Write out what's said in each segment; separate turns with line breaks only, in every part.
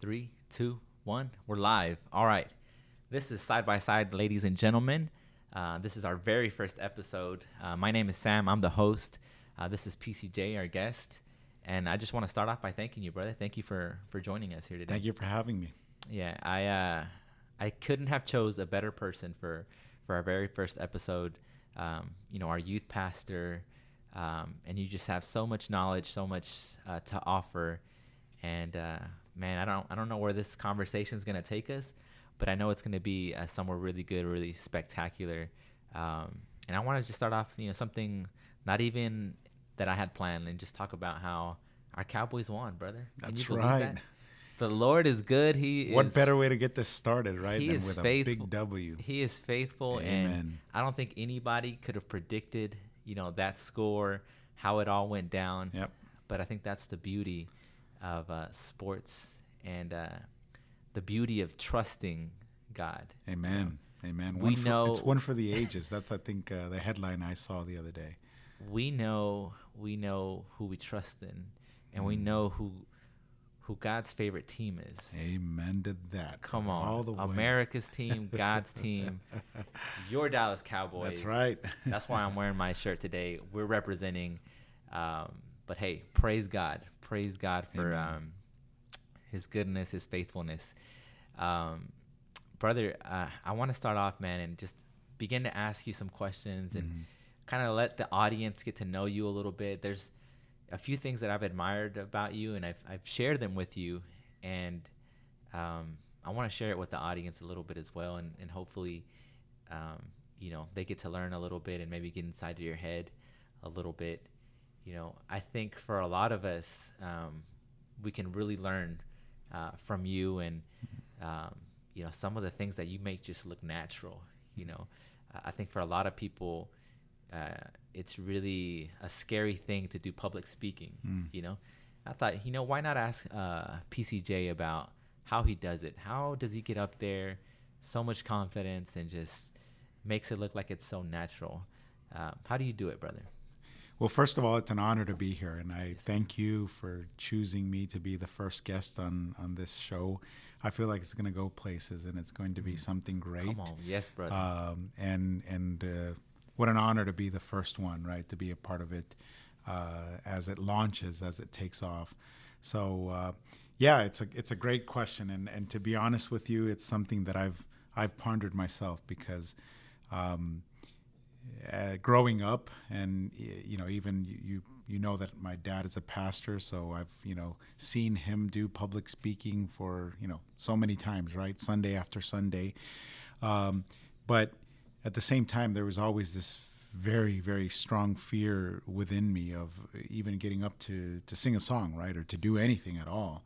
Three, two, one. We're live. All right. This is Side by Side, ladies and gentlemen. Uh, this is our very first episode. Uh, my name is Sam. I'm the host. Uh, this is PCJ, our guest. And I just want to start off by thanking you, brother. Thank you for, for joining us here today.
Thank you for having me.
Yeah, I uh, I couldn't have chose a better person for, for our very first episode. Um, you know, our youth pastor, um, and you just have so much knowledge, so much uh, to offer. And uh, man, I don't I don't know where this conversation is gonna take us, but I know it's gonna be uh, somewhere really good, really spectacular. Um, and I want to just start off, you know, something not even that I had planned, and just talk about how our Cowboys won, brother. Can
That's
you believe
right.
that? The Lord is good. He
What
is,
better way to get this started, right?
He
than
is
with
faithful.
a big W.
He is faithful, and
Amen.
I don't think anybody could have predicted, you know, that score, how it all went down.
Yep.
But I think that's the beauty of uh, sports and uh, the beauty of trusting God.
Amen. Amen.
We
One for-
know-
it's one for the ages. That's I think uh, the headline I saw the other day.
We know we know who we trust in, and we
Mm.
know who who God's favorite team is.
Amen to that.
Come on,
all the way.
America's team, God's team, your Dallas Cowboys.
That's right.
That's why I'm wearing my shirt today. We're representing, um, but hey, praise God, praise God for um, His goodness, His faithfulness. Um, brother, uh, I want to start off, man, and just begin to ask you some questions and
Mhm.
kind of let the audience get to know you a little bit. There's a few things that I've admired about you, and I've I've shared them with you, and um, I want to share it with the audience a little bit as well, and and hopefully, um, you know, they get to learn a little bit and maybe get inside of your head a little bit. You know, I think for a lot of us, um, we can really learn uh, from you and um, you know some of the things that you make just look natural. You know, uh, I think for a lot of people, uh, it's really a scary thing to do public speaking.
Mm.
You know, I thought, you know, why not ask uh, PCJ about how he does it? How does he get up there, so much confidence, and just makes it look like it's so natural? Um, how do you do it, brother?
Well, first of all, it's an honor to be here, and I thank you for choosing me to be the first guest on on this show. I feel like it's going to go places, and it's going to be something great.
Mm. Come on, yes, brother.
um, and and uh, what an honor to be the first one, right? To be a part of it uh, as it launches, as it takes off. So uh, yeah, it's a it's a great question, and and to be honest with you, it's something that I've I've pondered myself because. Um, uh, growing up, and you know, even you, you know that my dad is a pastor, so I've you know seen him do public speaking for you know so many times, right, Sunday after Sunday. Um, but at the same time, there was always this very very strong fear within me of even getting up to to sing a song, right, or to do anything at all.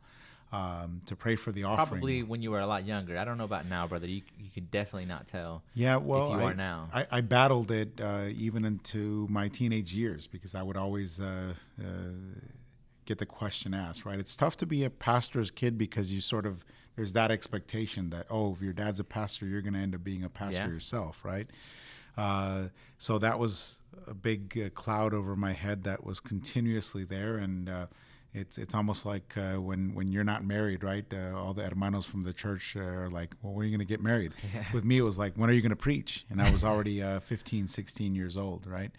Um, to pray for the offering.
Probably when you were a lot younger. I don't know about now, brother. You you can definitely not tell.
Yeah, well,
you
I,
are now.
I, I battled it uh, even into my teenage years because I would always uh, uh, get the question asked. Right, it's tough to be a pastor's kid because you sort of there's that expectation that oh, if your dad's a pastor, you're going to end up being a pastor
Yeah.
yourself, right? Uh, so that was a big uh, cloud over my head that was continuously there, and uh, it's it's almost like uh, when when you're not married, right? Uh, all the hermanos from the church uh, are like, "Well, when are you going to get married?"
Yeah.
With me, it was like, "When are you going to preach?" And I was already uh, 15, 16 years old, right?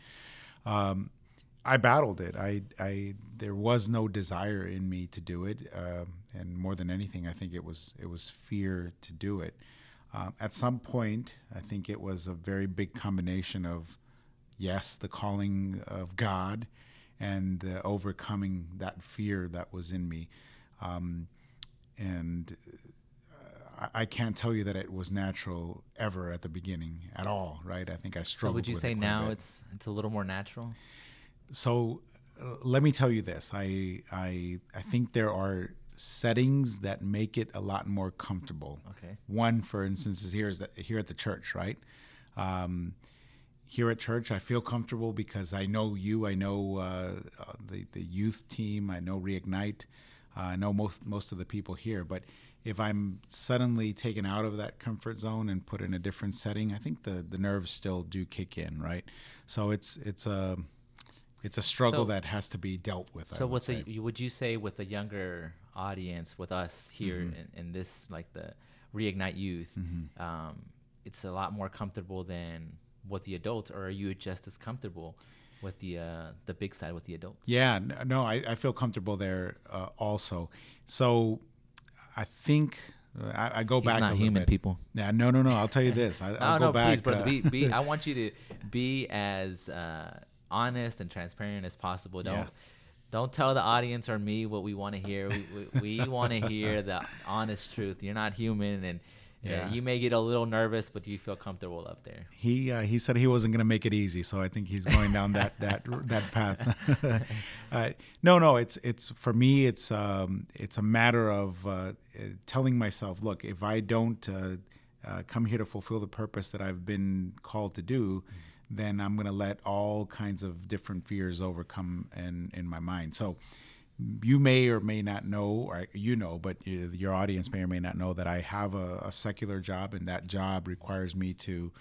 Um, I battled it. I, I, there was no desire in me to do it, um, and more than anything, I think it was it was fear to do it. Um, at some point, I think it was a very big combination of, yes, the calling of God, and uh, overcoming that fear that was in me. Um, and uh, I, can't tell you that it was natural ever at the beginning at all, right? I think I struggled.
So would you say
it
now it's it's a little more natural?
so uh, let me tell you this I, I i think there are settings that make it a lot more comfortable
Okay.
one for instance is here is that here at the church right um, here at church i feel comfortable because i know you i know uh, uh, the, the youth team i know reignite uh, i know most most of the people here but if i'm suddenly taken out of that comfort zone and put in a different setting i think the the nerves still do kick in right so it's it's a it's a struggle
So-
that has to be dealt with.
So
would
what's the would you say with the younger audience, with us here
Mm-hmm.
in, in this like the reignite youth,
Mm-hmm.
um, it's a lot more comfortable than with the adults, or are you just as comfortable with the uh, the big side with the adults?
Yeah, no, I, I feel comfortable there uh, also. So I think uh, I, I go
He's
back.
not human,
bit.
people.
Yeah, no, no, no. I'll tell you this. I, I'll
Oh
go
no,
back.
please, brother.
uh,
be, be, I want you to be as uh, honest and transparent as possible. Don't
Yeah.
don't tell the audience or me what we want to hear. We, we, we want to hear the honest truth. You're not human, and uh,
Yeah.
you may get a little nervous, but do you feel comfortable up there.
he uh, he said he wasn't going to make it easy, so I think he's going down that that that path. uh, no, no, it's it's for me. It's um, it's a matter of uh, uh, telling myself, look, if I don't uh, uh, come here to fulfill the purpose that I've been called to do, then I'm going to let all kinds of different fears overcome in in my mind. So you may or may not know, or you know, but your audience may or may not know that I have a, a secular job, and that job requires me to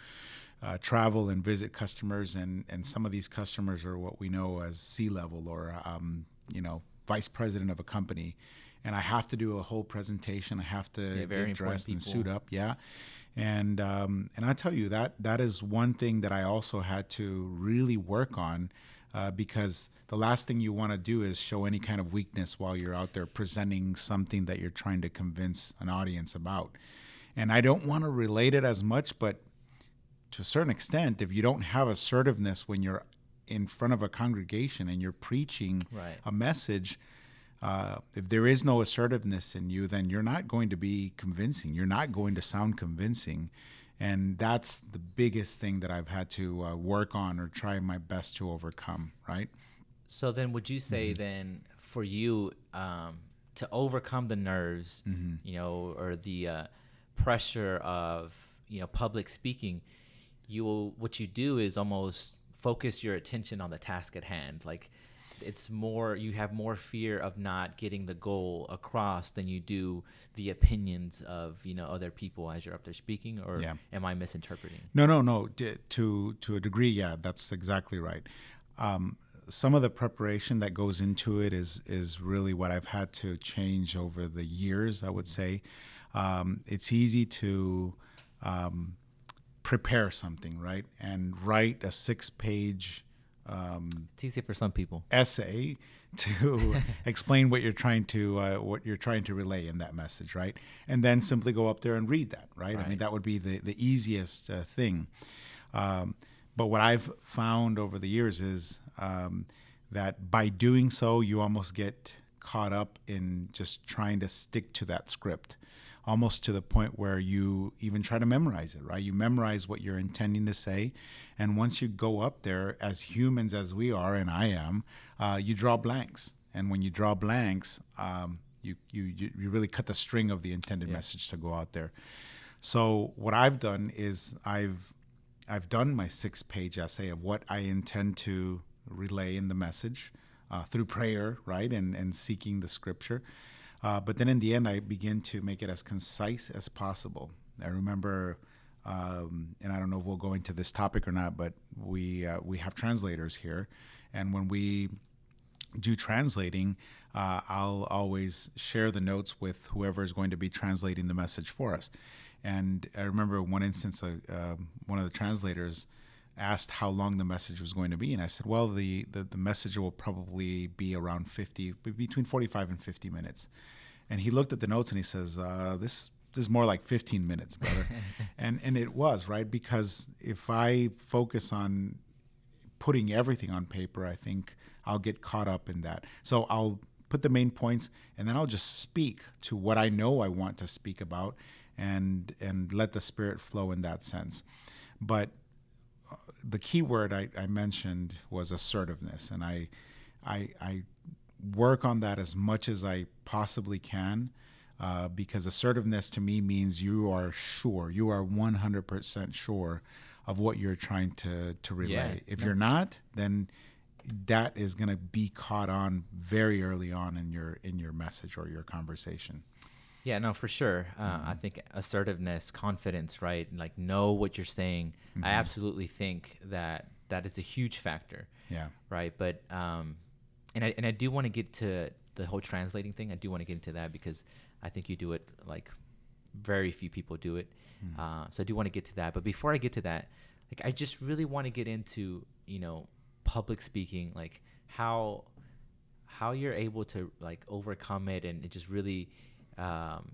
uh, travel and visit customers, and and some of these customers are what we know as C level or um, you know vice president of a company, and I have to do a whole presentation. I have to
Yeah, very
get dressed and suit up, yeah. And um, and I tell you that that is one thing that I also had to really work on uh, because the last thing you want to do is show any kind of weakness while you're out there presenting something that you're trying to convince an audience about. And I don't want to relate it as much, but to a certain extent, if you don't have assertiveness when you're in front of a congregation and you're preaching
Right.
a message, uh, if there is no assertiveness in you, then you're not going to be convincing. You're not going to sound convincing. And that's the biggest thing that I've had to uh, work on or try my best to overcome, right?
So then, would you say
Mm-hmm.
then for you um, to overcome the nerves,
Mm-hmm.
you know, or the uh, pressure of you know public speaking, you will, what you do is almost focus your attention on the task at hand. Like it's more you have more fear of not getting the goal across than you do the opinions of you know other people as you're up there speaking. Or
Yeah.
am I misinterpreting?
No, no, no. To to a degree, yeah, that's exactly right. Um, some of the preparation that goes into it is is really what I've had to change over the years. I would say um, it's easy to um, prepare something, right, and write a six page um,
It's easy for some people.
essay to explain what you're trying to uh, what you're trying to relay in that message, right? And then simply go up there and read that, right? I mean, that would be the the easiest uh, thing. Um, but what I've found over the years is um, that by doing so, you almost get caught up in just trying to stick to that script, almost to the point where you even try to memorize it, right? You memorize what you're intending to say, and once you go up there, as humans as we are, and I am, uh, you draw blanks. And when you draw blanks, um, you, you you really cut the string of the intended message to go out there. So what I've done is I've I've done my six page essay of what I intend to relay in the message uh, through prayer, right, and and seeking the scripture. Uh, but then in the end, I begin to make it as concise as possible. I remember, um, and I don't know if we'll go into this topic or not, but we uh, we have translators here, and when we do translating, uh, I'll always share the notes with whoever is going to be translating the message for us. And I remember one instance, uh, um one of the translators asked how long the message was going to be, and I said, "Well, the the, the message will probably be around 50, between 45 and 50 minutes." And he looked at the notes and he says, uh, "This." This is more like 15 minutes, brother, and and it was right because if I focus on putting everything on paper, I think I'll get caught up in that. So I'll put the main points and then I'll just speak to what I know I want to speak about and and let the spirit flow in that sense. But the key word I, I mentioned was assertiveness and I, I I work on that as much as I possibly can. Uh, because assertiveness to me means you are sure, you are 100% sure of what you're trying to, to relay.
Yeah.
If you're not, then that is going to be caught on very early on in your in your message or your conversation.
Yeah, no, for sure. Uh, I think assertiveness, confidence, right? Like know what you're saying. I absolutely think that that is a huge factor.
Yeah.
Right. But um, and I and I do want to get to the whole translating thing. I do want to get into that because I think you do it like very few people do it.
Mm-hmm.
Uh, so I do want to get to that. But before I get to that, like I just really want to get into you know public speaking, like how how you're able to like overcome it and it just really um,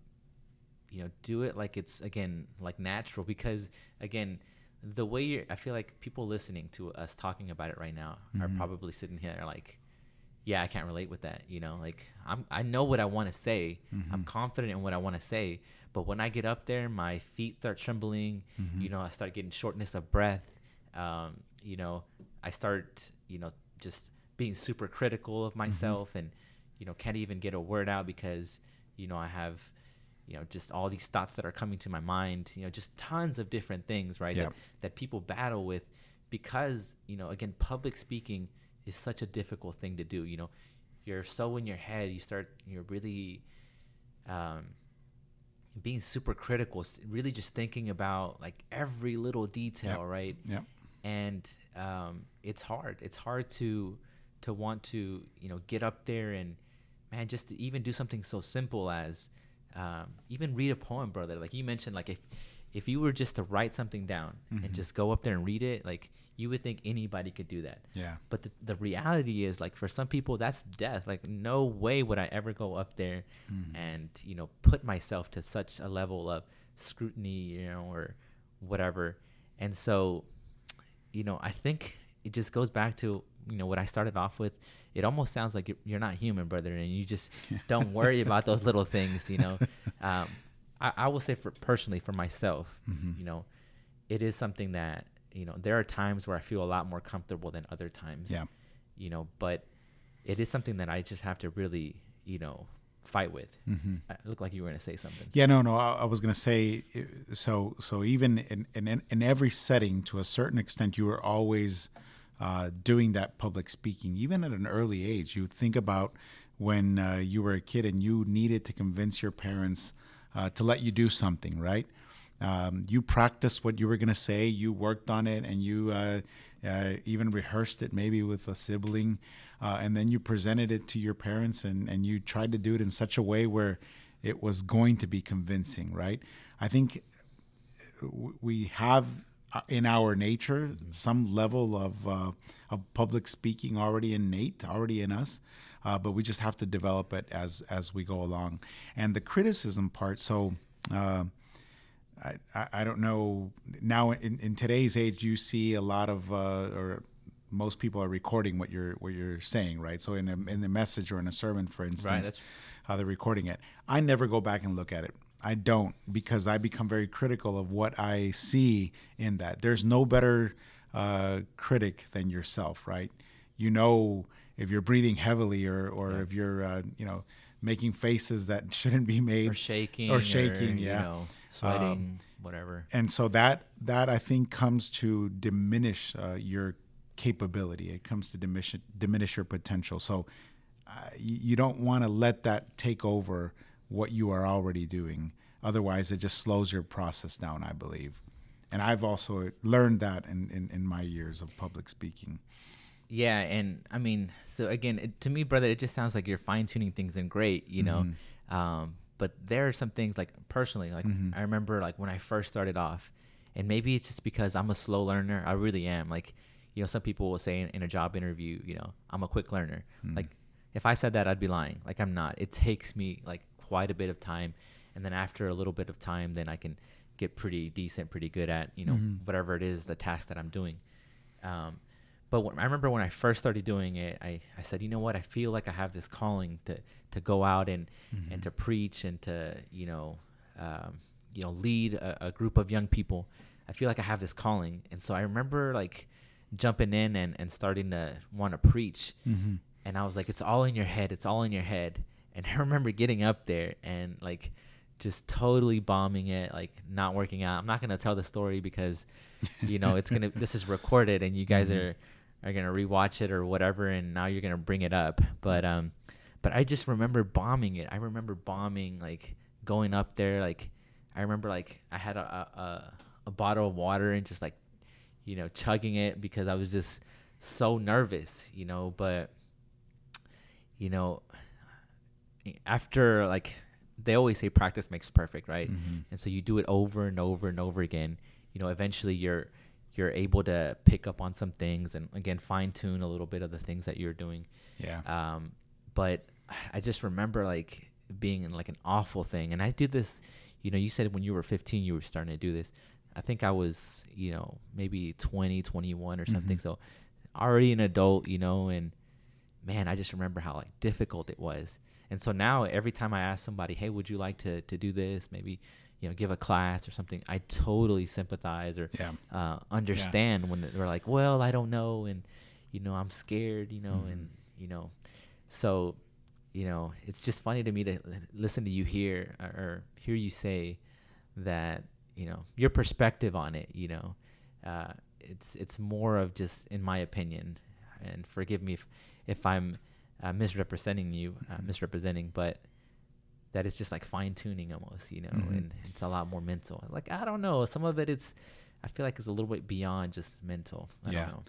you know do it like it's again like natural because again the way you're i feel like people listening to us talking about it right now are
Mhm.
probably sitting here like yeah i can't relate with that you know like i'm i know what i want to say i'm
Mhm.
confident in what i want to say but when i get up there my feet start trembling
Mhm.
you know i start getting shortness of breath um, you know i start you know just being super critical of myself and you know can't even get a word out because you know i have you know just all these thoughts that are coming to my mind you know just tons of different things right
Yeah.
that, that people battle with because you know again public speaking is such a difficult thing to do you know you're so in your head you start you're really um being super critical really just thinking about like every little detail
Yep.
right
Yeah.
and um, it's hard. It's hard to to want to you know get up there and man, just to even do something so simple as um, even read a poem, brother. Like you mentioned, like if if you were just to write something down
Mhm.
and just go up there and read it, like you would think anybody could do that.
Yeah.
But the, the reality is, like for some people, that's death. Like no way would I ever go up there
Mhm.
and you know put myself to such a level of scrutiny, you know, or whatever. And so, you know, I think it just goes back to you know what I started off with. It almost sounds like you're, you're not human, brother, and you just don't worry about those little things. You know, um, I, I will say for personally for myself,
Mhm.
you know, it is something that you know there are times where I feel a lot more comfortable than other times
Yeah.
you know but it is something that i just have to really you know fight with
hmm
I look like you were going to say something
Yeah, no, no. I, I was gonna say, uh, so, so even in, in in every setting, to a certain extent, you are always uh, doing that public speaking, even at an early age. You think about when uh, you were a kid and you needed to convince your parents uh, to let you do something, right? Um, you practiced what you were gonna say, you worked on it, and you uh, uh, even rehearsed it maybe with a sibling, uh, and then you presented it to your parents, and and you tried to do it in such a way where it was going to be convincing, right? I think we have in our nature some level of uh, of public speaking already innate, already in us, uh, but we just have to develop it as as we go along. And the criticism part, so. Uh, I, I don't know now in, in today's age you see a lot of uh, or most people are recording what you're what you're saying right so in a, in the message or in a sermon for instance
that's-
how they're recording it I never go back and look at it I don't because I become very critical of what I see in that. There's no better uh, critic than yourself right? You know if you're breathing heavily or or if you're uh, you know making faces that shouldn't be made.
Or shaking
or shaking
you
yeah
know, sweating whatever.
and so that that I think comes to diminish uh, your capability. It comes to diminish diminish your potential. So uh, you, you don't want to let that take over what you are already doing. Otherwise, it just slows your process down. I believe, and I've also learned that in in, in my years of public speaking.
yeah and i mean so again it, to me brother it just sounds like you're fine-tuning things and great you know
Mm-hmm.
um, but there are some things like personally like
Mhm.
i remember like when i first started off and maybe it's just because i'm a slow learner i really am like you know some people will say in, in a job interview you know i'm a quick learner
Mm.
like if i said that i'd be lying like i'm not it takes me like quite a bit of time and then after a little bit of time then i can get pretty decent pretty good at you know
Mhm.
whatever it is the task that i'm doing um, but when, I remember when I first started doing it, I, I said, you know what, I feel like I have this calling to, to go out and,
Mm-hmm.
and to preach and to, you know, um, you know, lead a, a group of young people. I feel like I have this calling. And so I remember like jumping in and, and starting to want to preach.
Mm-hmm.
And I was like, it's all in your head. It's all in your head. And I remember getting up there and like just totally bombing it, like not working out. I'm not going to tell the story because, you know, it's going to, this is recorded and you guys
Mhm.
are, are going to rewatch it or whatever. And now you're going to bring it up. But, um, but I just remember bombing it. I remember bombing, like going up there. Like, I remember like I had a, a, a bottle of water and just like, you know, chugging it because I was just so nervous, you know, but you know, after like they always say practice makes perfect, right?
Mm-hmm.
And so you do it over and over and over again. You know, eventually you're you're able to pick up on some things and again fine tune a little bit of the things that you're doing.
Yeah.
Um, but I just remember like being in like an awful thing, and I did this. You know, you said when you were 15 you were starting to do this. I think I was, you know, maybe 20, 21 or something.
Mhm.
So already an adult, you know, and man, I just remember how like difficult it was. And so now every time I ask somebody, "Hey, would you like to to do this? Maybe, you know, give a class or something." I totally sympathize or
Yeah.
uh, understand when they're like, "Well, I don't know," and you know, I'm scared, you know, and you know, so you know, it's just funny to me to listen to you hear or, or hear you say that you know your perspective on it. You know, uh, it's it's more of just, in my opinion, and forgive me if if I'm uh, misrepresenting you, uh, misrepresenting, but that it's just like fine tuning almost, you know,
Mhm.
and it's a lot more mental. Like I don't know, some of it it's I feel like it's a little bit beyond just mental. I
Yeah.
don't know.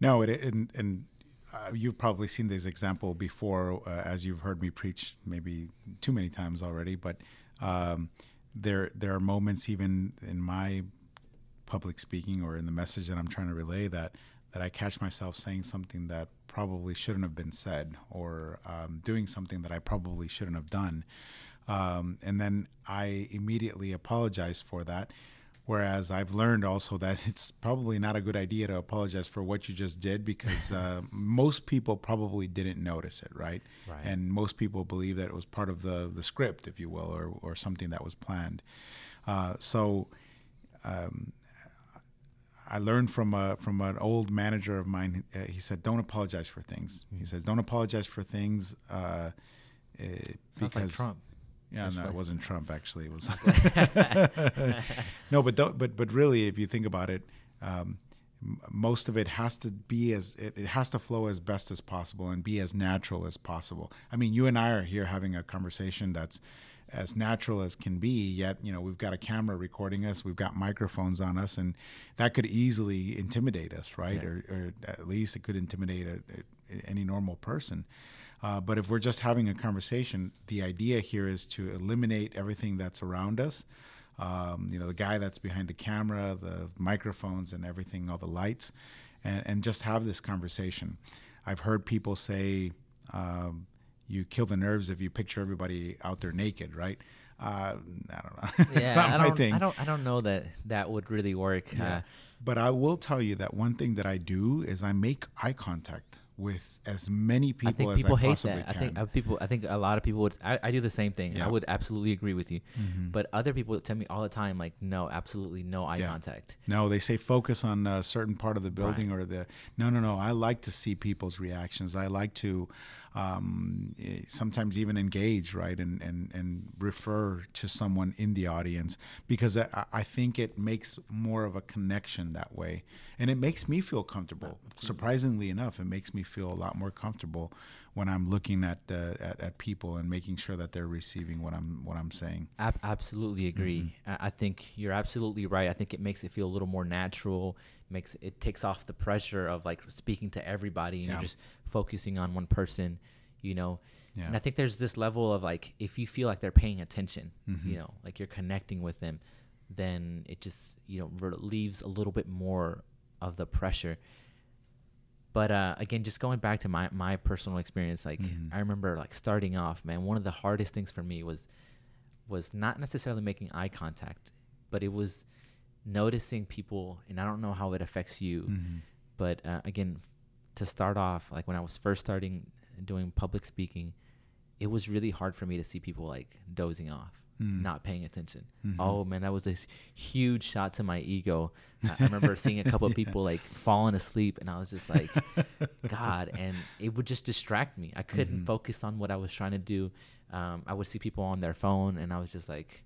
No, it, and and uh, you've probably seen this example before, uh, as you've heard me preach maybe too many times already. But um, there there are moments even in my public speaking or in the message that I'm trying to relay that that I catch myself saying something that probably shouldn't have been said or um, doing something that I probably shouldn't have done. Um, and then I immediately apologize for that. Whereas I've learned also that it's probably not a good idea to apologize for what you just did because uh, most people probably didn't notice it, right?
Right.
And most people believe that it was part of the, the script, if you will, or, or something that was planned. Uh, so um, I learned from a, from an old manager of mine. Uh, he said, "Don't apologize for things." He says, "Don't apologize for things." Uh, uh, because
like Trump.
yeah,
That's
no,
why.
it wasn't Trump. Actually, it was. no, but don't, but but really, if you think about it, um, m- most of it has to be as it, it has to flow as best as possible and be as natural as possible. I mean, you and I are here having a conversation that's as natural as can be. Yet, you know, we've got a camera recording us, we've got microphones on us, and that could easily intimidate us, right?
Yeah.
Or, or at least it could intimidate a, a, any normal person. Uh, but if we're just having a conversation, the idea here is to eliminate everything that's around us. Um, you know, the guy that's behind the camera, the microphones, and everything, all the lights, and, and just have this conversation. I've heard people say, um, you kill the nerves if you picture everybody out there naked, right? Uh, I don't know. it's
yeah,
not
I
my
don't,
thing.
I don't I don't know that that would really work.
Yeah.
Uh,
But I will tell you that one thing that I do is I make eye contact with as many
I
people
think
as
people
I
hate
possibly
that. I
can.
think uh, people. I think a lot of people would. I, I do the same thing.
Yeah.
I would absolutely agree with you.
Mhm.
But other people tell me all the time, like, no, absolutely no eye
Yeah.
contact.
No, they say focus on a certain part of the building or the. No, no, no. I like to see people's reactions. I like to um, eh, sometimes even engage, right, and, and, and refer to someone in the audience because I, I think it makes more of a connection that way. And it makes me feel comfortable. Surprisingly enough, it makes me feel a lot more comfortable when I'm looking at, uh, at at people and making sure that they're receiving what I'm what I'm saying.
Ab- absolutely agree.
Mm-hmm.
I-, I think you're absolutely right. I think it makes it feel a little more natural. Makes it takes off the pressure of like speaking to everybody and
Yeah.
you're just focusing on one person. You know.
Yeah.
And I think there's this level of like if you feel like they're paying attention,
Mhm.
you know, like you're connecting with them, then it just you know relieves a little bit more of the pressure. But uh, again, just going back to my my personal experience, like
Mhm.
I remember like starting off, man, one of the hardest things for me was was not necessarily making eye contact, but it was noticing people, and I don't know how it affects you,
Mhm.
but uh, again, to start off, like when I was first starting doing public speaking, it was really hard for me to see people like dozing off,
Mm.
not paying attention.
Mhm.
Oh man, that was a s- huge shot to my ego. I I remember seeing a couple of people like falling asleep, and I was just like, God, and it would just distract me. I couldn't
Mhm.
focus on what I was trying to do. Um, I would see people on their phone, and I was just like,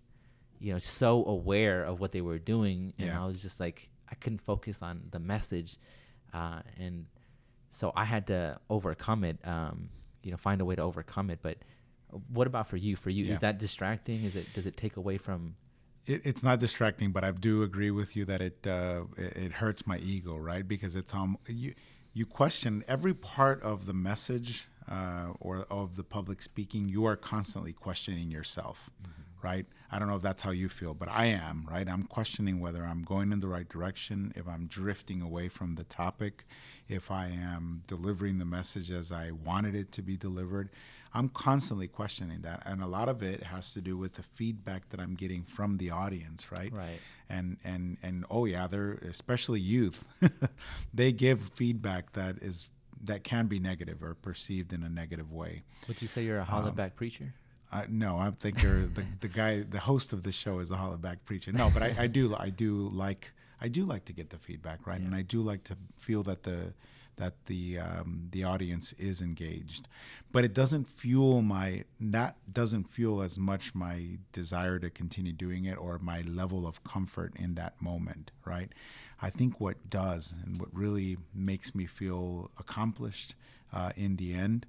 you know, so aware of what they were doing, and
Yeah.
I was just like, I couldn't focus on the message, uh, and so I had to overcome it. Um, you know, find a way to overcome it. But what about for you? For you,
Yeah.
is that distracting? Is it does it take away from
it, it's not distracting, but I do agree with you that it uh, it, it hurts my ego, right? Because it's um you you question every part of the message uh, or of the public speaking. You are constantly questioning yourself, mm-hmm. right? I don't know if that's how you feel, but I am, right? I'm questioning whether I'm going in the right direction, if I'm drifting away from the topic, if I am delivering the message as I wanted it to be delivered. I'm constantly questioning that, and a lot of it has to do with the feedback that I'm getting from the audience, right?
Right.
And and and oh yeah, they're especially youth. they give feedback that is that can be negative or perceived in a negative way.
Would you say you're a hollaback um, preacher?
I, no, I think you're the, the guy, the host of the show is a hollaback preacher. No, but I, I do, I do like, I do like to get the feedback, right? Yeah. And I do like to feel that the that the um, the audience is engaged, but it doesn't fuel my that doesn't fuel as much my desire to continue doing it or my level of comfort in that moment, right? I think what does and what really makes me feel accomplished uh, in the end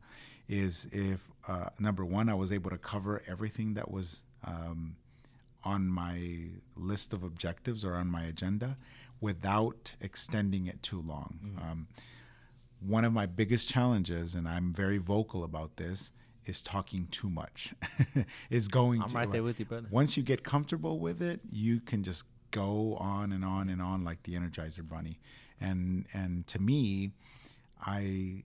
is if uh, number one I was able to cover everything that was um, on my list of objectives or on my agenda without extending it too long. Mm-hmm. Um, one of my biggest challenges, and I'm very vocal about this, is talking too much. is going.
I'm
to,
right there with you, brother.
Once you get comfortable with it, you can just go on and on and on like the Energizer Bunny, and and to me, I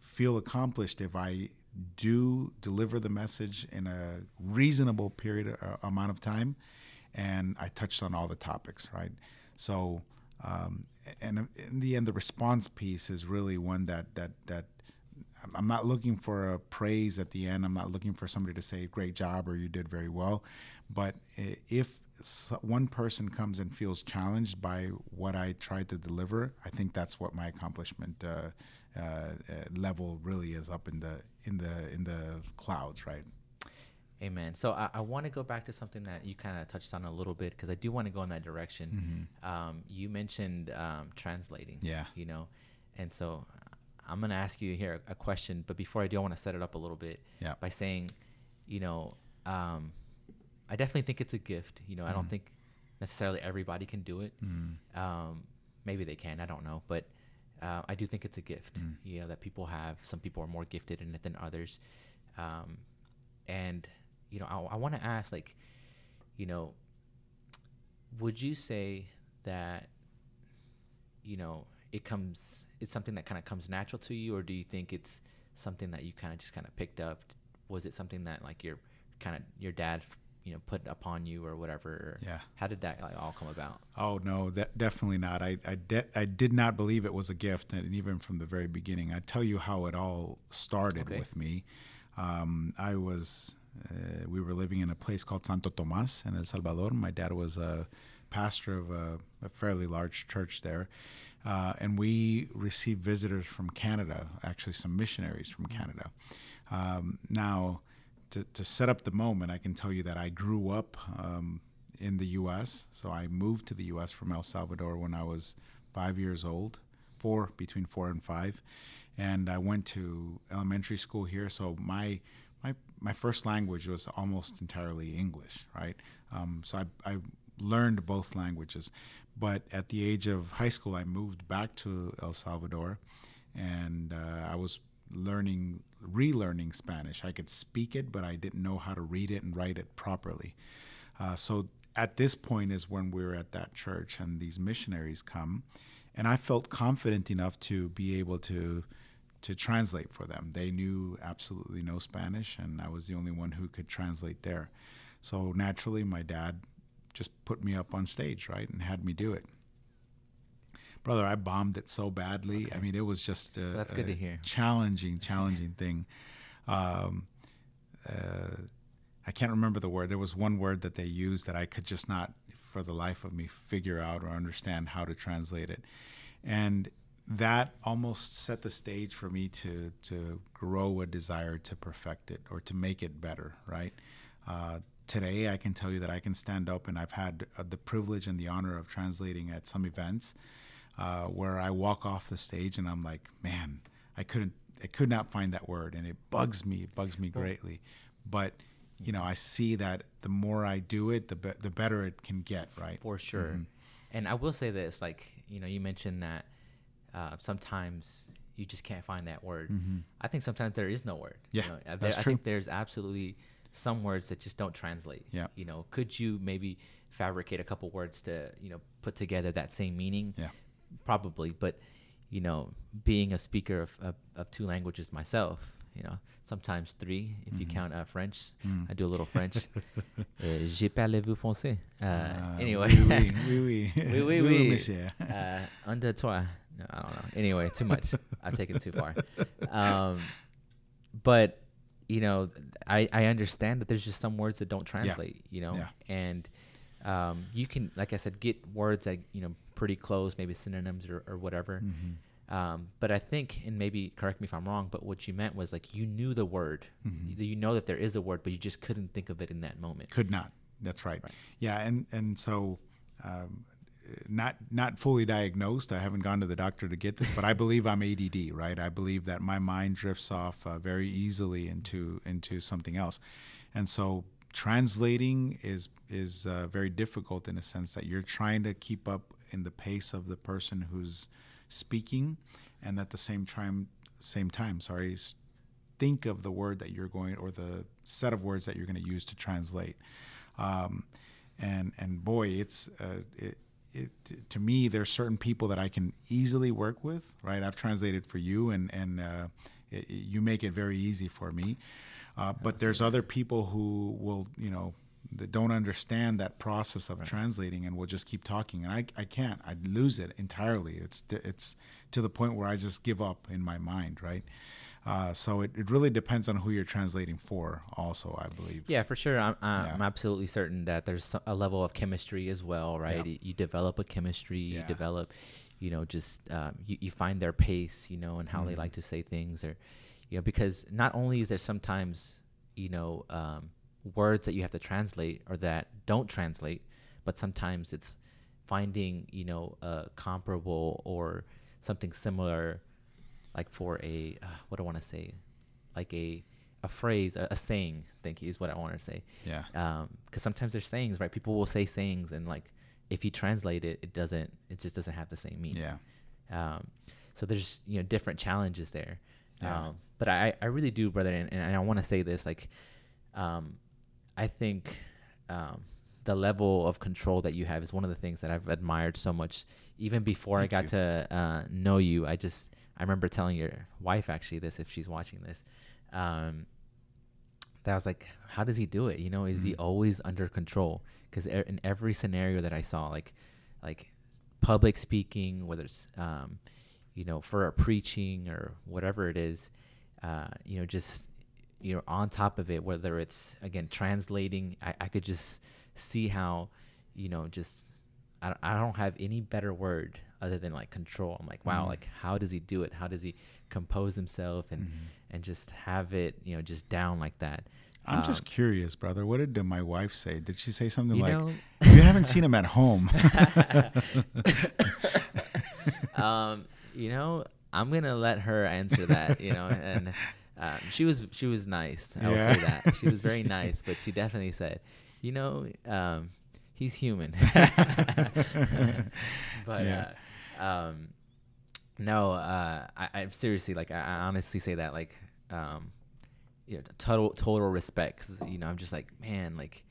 feel accomplished if I do deliver the message in a reasonable period uh, amount of time, and I touched on all the topics, right? So um, and in the end, the response piece is really one that that that I'm not looking for a praise at the end. I'm not looking for somebody to say "great job" or "you did very well." But if one person comes and feels challenged by what I tried to deliver, I think that's what my accomplishment uh, uh, level really is up in the in the in the clouds, right?
Amen. So I, I want to go back to something that you kind of touched on a little bit because I do want to go in that direction. Mm-hmm. Um, you mentioned um, translating.
Yeah.
You know, and so I'm going to ask you here a, a, question, but before I do, I want to set it up a little bit
yeah.
by saying, you know, um, I definitely think it's a gift. You know, mm-hmm. I don't mm. think necessarily everybody can do it. Mm-hmm. maybe they can. I don't know, but. Uh, I do think it's a gift, mm. you know, that people have. Some people are more gifted in it than others, um, and you know, I, I want to ask, like, you know, would you say that, you know, it comes, it's something that kind of comes natural to you, or do you think it's something that you kind of just kind of picked up? Was it something that like your kind of your dad, you know, put upon you or whatever?
Yeah.
How did that like all come about?
Oh no, that definitely not. I I, de- I did not believe it was a gift, and even from the very beginning, I tell you how it all started okay. with me. Um, I was uh, we were living in a place called Santo Tomas in El Salvador. My dad was a pastor of a, a fairly large church there. Uh, and we received visitors from Canada, actually, some missionaries from Canada. Um, now, to, to, set up the moment, I can tell you that I grew up um, in the U.S. So I moved to the U.S. from El Salvador when I was five years old, four between four and five, and I went to elementary school here. So my my my first language was almost entirely English, right? Um, so I, I learned both languages, but at the age of high school, I moved back to El Salvador, and uh, I was learning, relearning Spanish. I could speak it, but I didn't know how to read it and write it properly. Uh, so at this point is when we we're at that church, and these missionaries come, and I felt confident enough to be able to to translate for them. They knew absolutely no Spanish, and I was the only one who could translate there. So naturally, my dad just put me up on stage, right, and had me do it. Brother, I bombed it so badly. Okay. I mean, it was just a,
that's good to hear.
Challenging, challenging thing. Um, uh, I can't remember the word. There was one word that they used that I could just not, for the life of me, figure out or understand how to translate it. And that almost set the stage for me to to grow a desire to perfect it or to make it better right uh, today i can tell you that i can stand up and i've had uh, the privilege and the honor of translating at some events uh, where i walk off the stage and i'm like man i couldn't i could not find that word and it bugs me it bugs me greatly but you know, I see that the more I do it, the be- the better it can get, right?
For sure.
Mhm.
And I will say this, like you know, you mentioned that uh, sometimes you just can't find that word.
Mhm.
I think sometimes there is no word.
Yeah,
you know, there-
that's
I
true.
think there's absolutely some words that just don't translate.
Yeah.
You know, could you maybe fabricate a couple words to you know put together that same meaning?
Yeah.
Probably, but you know, being a speaker of, of, of two languages myself, you know, sometimes three if you
Mhm.
count uh, French.
Mm.
I do a little French. uh, J'ai parlé-vous français? Uh,
Uh,
anyway.
oui, oui, oui, oui.
oui, oui,
Oui, oui,
oui. Uh, toi. No, I don't know. Anyway, too much. I've taken too far. Um, but you know, I I understand that there's just some words that don't translate. You know,
Yeah.
and um, you can, like I said, get words that you know pretty close, maybe synonyms or, or whatever.
Mhm.
Um, but I think, and maybe correct me if I'm wrong, but what you meant was like you knew the word,
Mhm.
you, you know that there is a word, but you just couldn't think of it in that moment.
Could not. That's right.
Right.
Yeah, and and so. Um, not not fully diagnosed. I haven't gone to the doctor to get this, but I believe I'm ADD. Right. I believe that my mind drifts off uh, very easily into into something else, and so translating is is uh, very difficult in a sense that you're trying to keep up in the pace of the person who's speaking, and at the same time same time, sorry, think of the word that you're going or the set of words that you're going to use to translate. Um, and and boy, it's uh, it to me. There's certain people that I can easily work with. Right, I've translated for you, and and uh, it, you make it very easy for me. Uh, but there's other people who will, you know, that don't understand that process of translating and will just keep talking. And I, I can't. I lose it entirely. It's it's to the point where I just give up in my mind. Right. Uh, so it, it really depends on who you're translating for. Also, I believe.
Yeah, for sure. I'm, I'm
Yeah.
absolutely certain that there's a level of chemistry as well, right?
Yeah.
You, develop a chemistry, you develop, you know, just um, you, you find their pace, you know, and how they
Mhm.
like to say things, or, you know, because not only is there sometimes, you know, um, words that you have to translate or that don't translate, but sometimes it's finding, you know, a comparable or something similar, like for a uh, what do I want to say, like a a phrase, a, a saying. Thank you is what I want to say.
Yeah.
Because sometimes there's sayings, right? People will say sayings, and like if you translate it, it doesn't. It just doesn't have the same meaning.
Yeah.
Um, so there's you know different challenges there.
Yeah.
Um, but I, I really do, brother, and, and I want to say this, like, um, I think um, the level of control that you have is one of the things that I've admired so much. Even before
Thank
I got to uh, know you, I just I remember telling your wife actually this if she's watching this. Um, that I was like, how does he do it? You know, is he
Mhm.
always under control? Because in every scenario that I saw, like, like public speaking, whether it's um, you know for a preaching or whatever it is, uh, you know, just you know on top of it, whether it's again translating, I, I could just see how, you know, just I, I don't have any better word other than like control. I'm like, wow,
Mhm.
like how does he do it? How does he compose himself and
Mhm.
and just have it, you know, just down like that?
I'm just
Um,
curious, brother. What did my wife say? Did she say something
you
like,
know,
"You haven't seen him at home"?
um, you know, I'm gonna let her answer that. You know, and um, she was she was nice. I will say that she was very nice, but she definitely said, you know, um, he's human. but
Yeah.
uh, um, no, uh, I, I seriously like I, I honestly say that like um, you know, total total respect. 'cause, you know, I'm just like man, like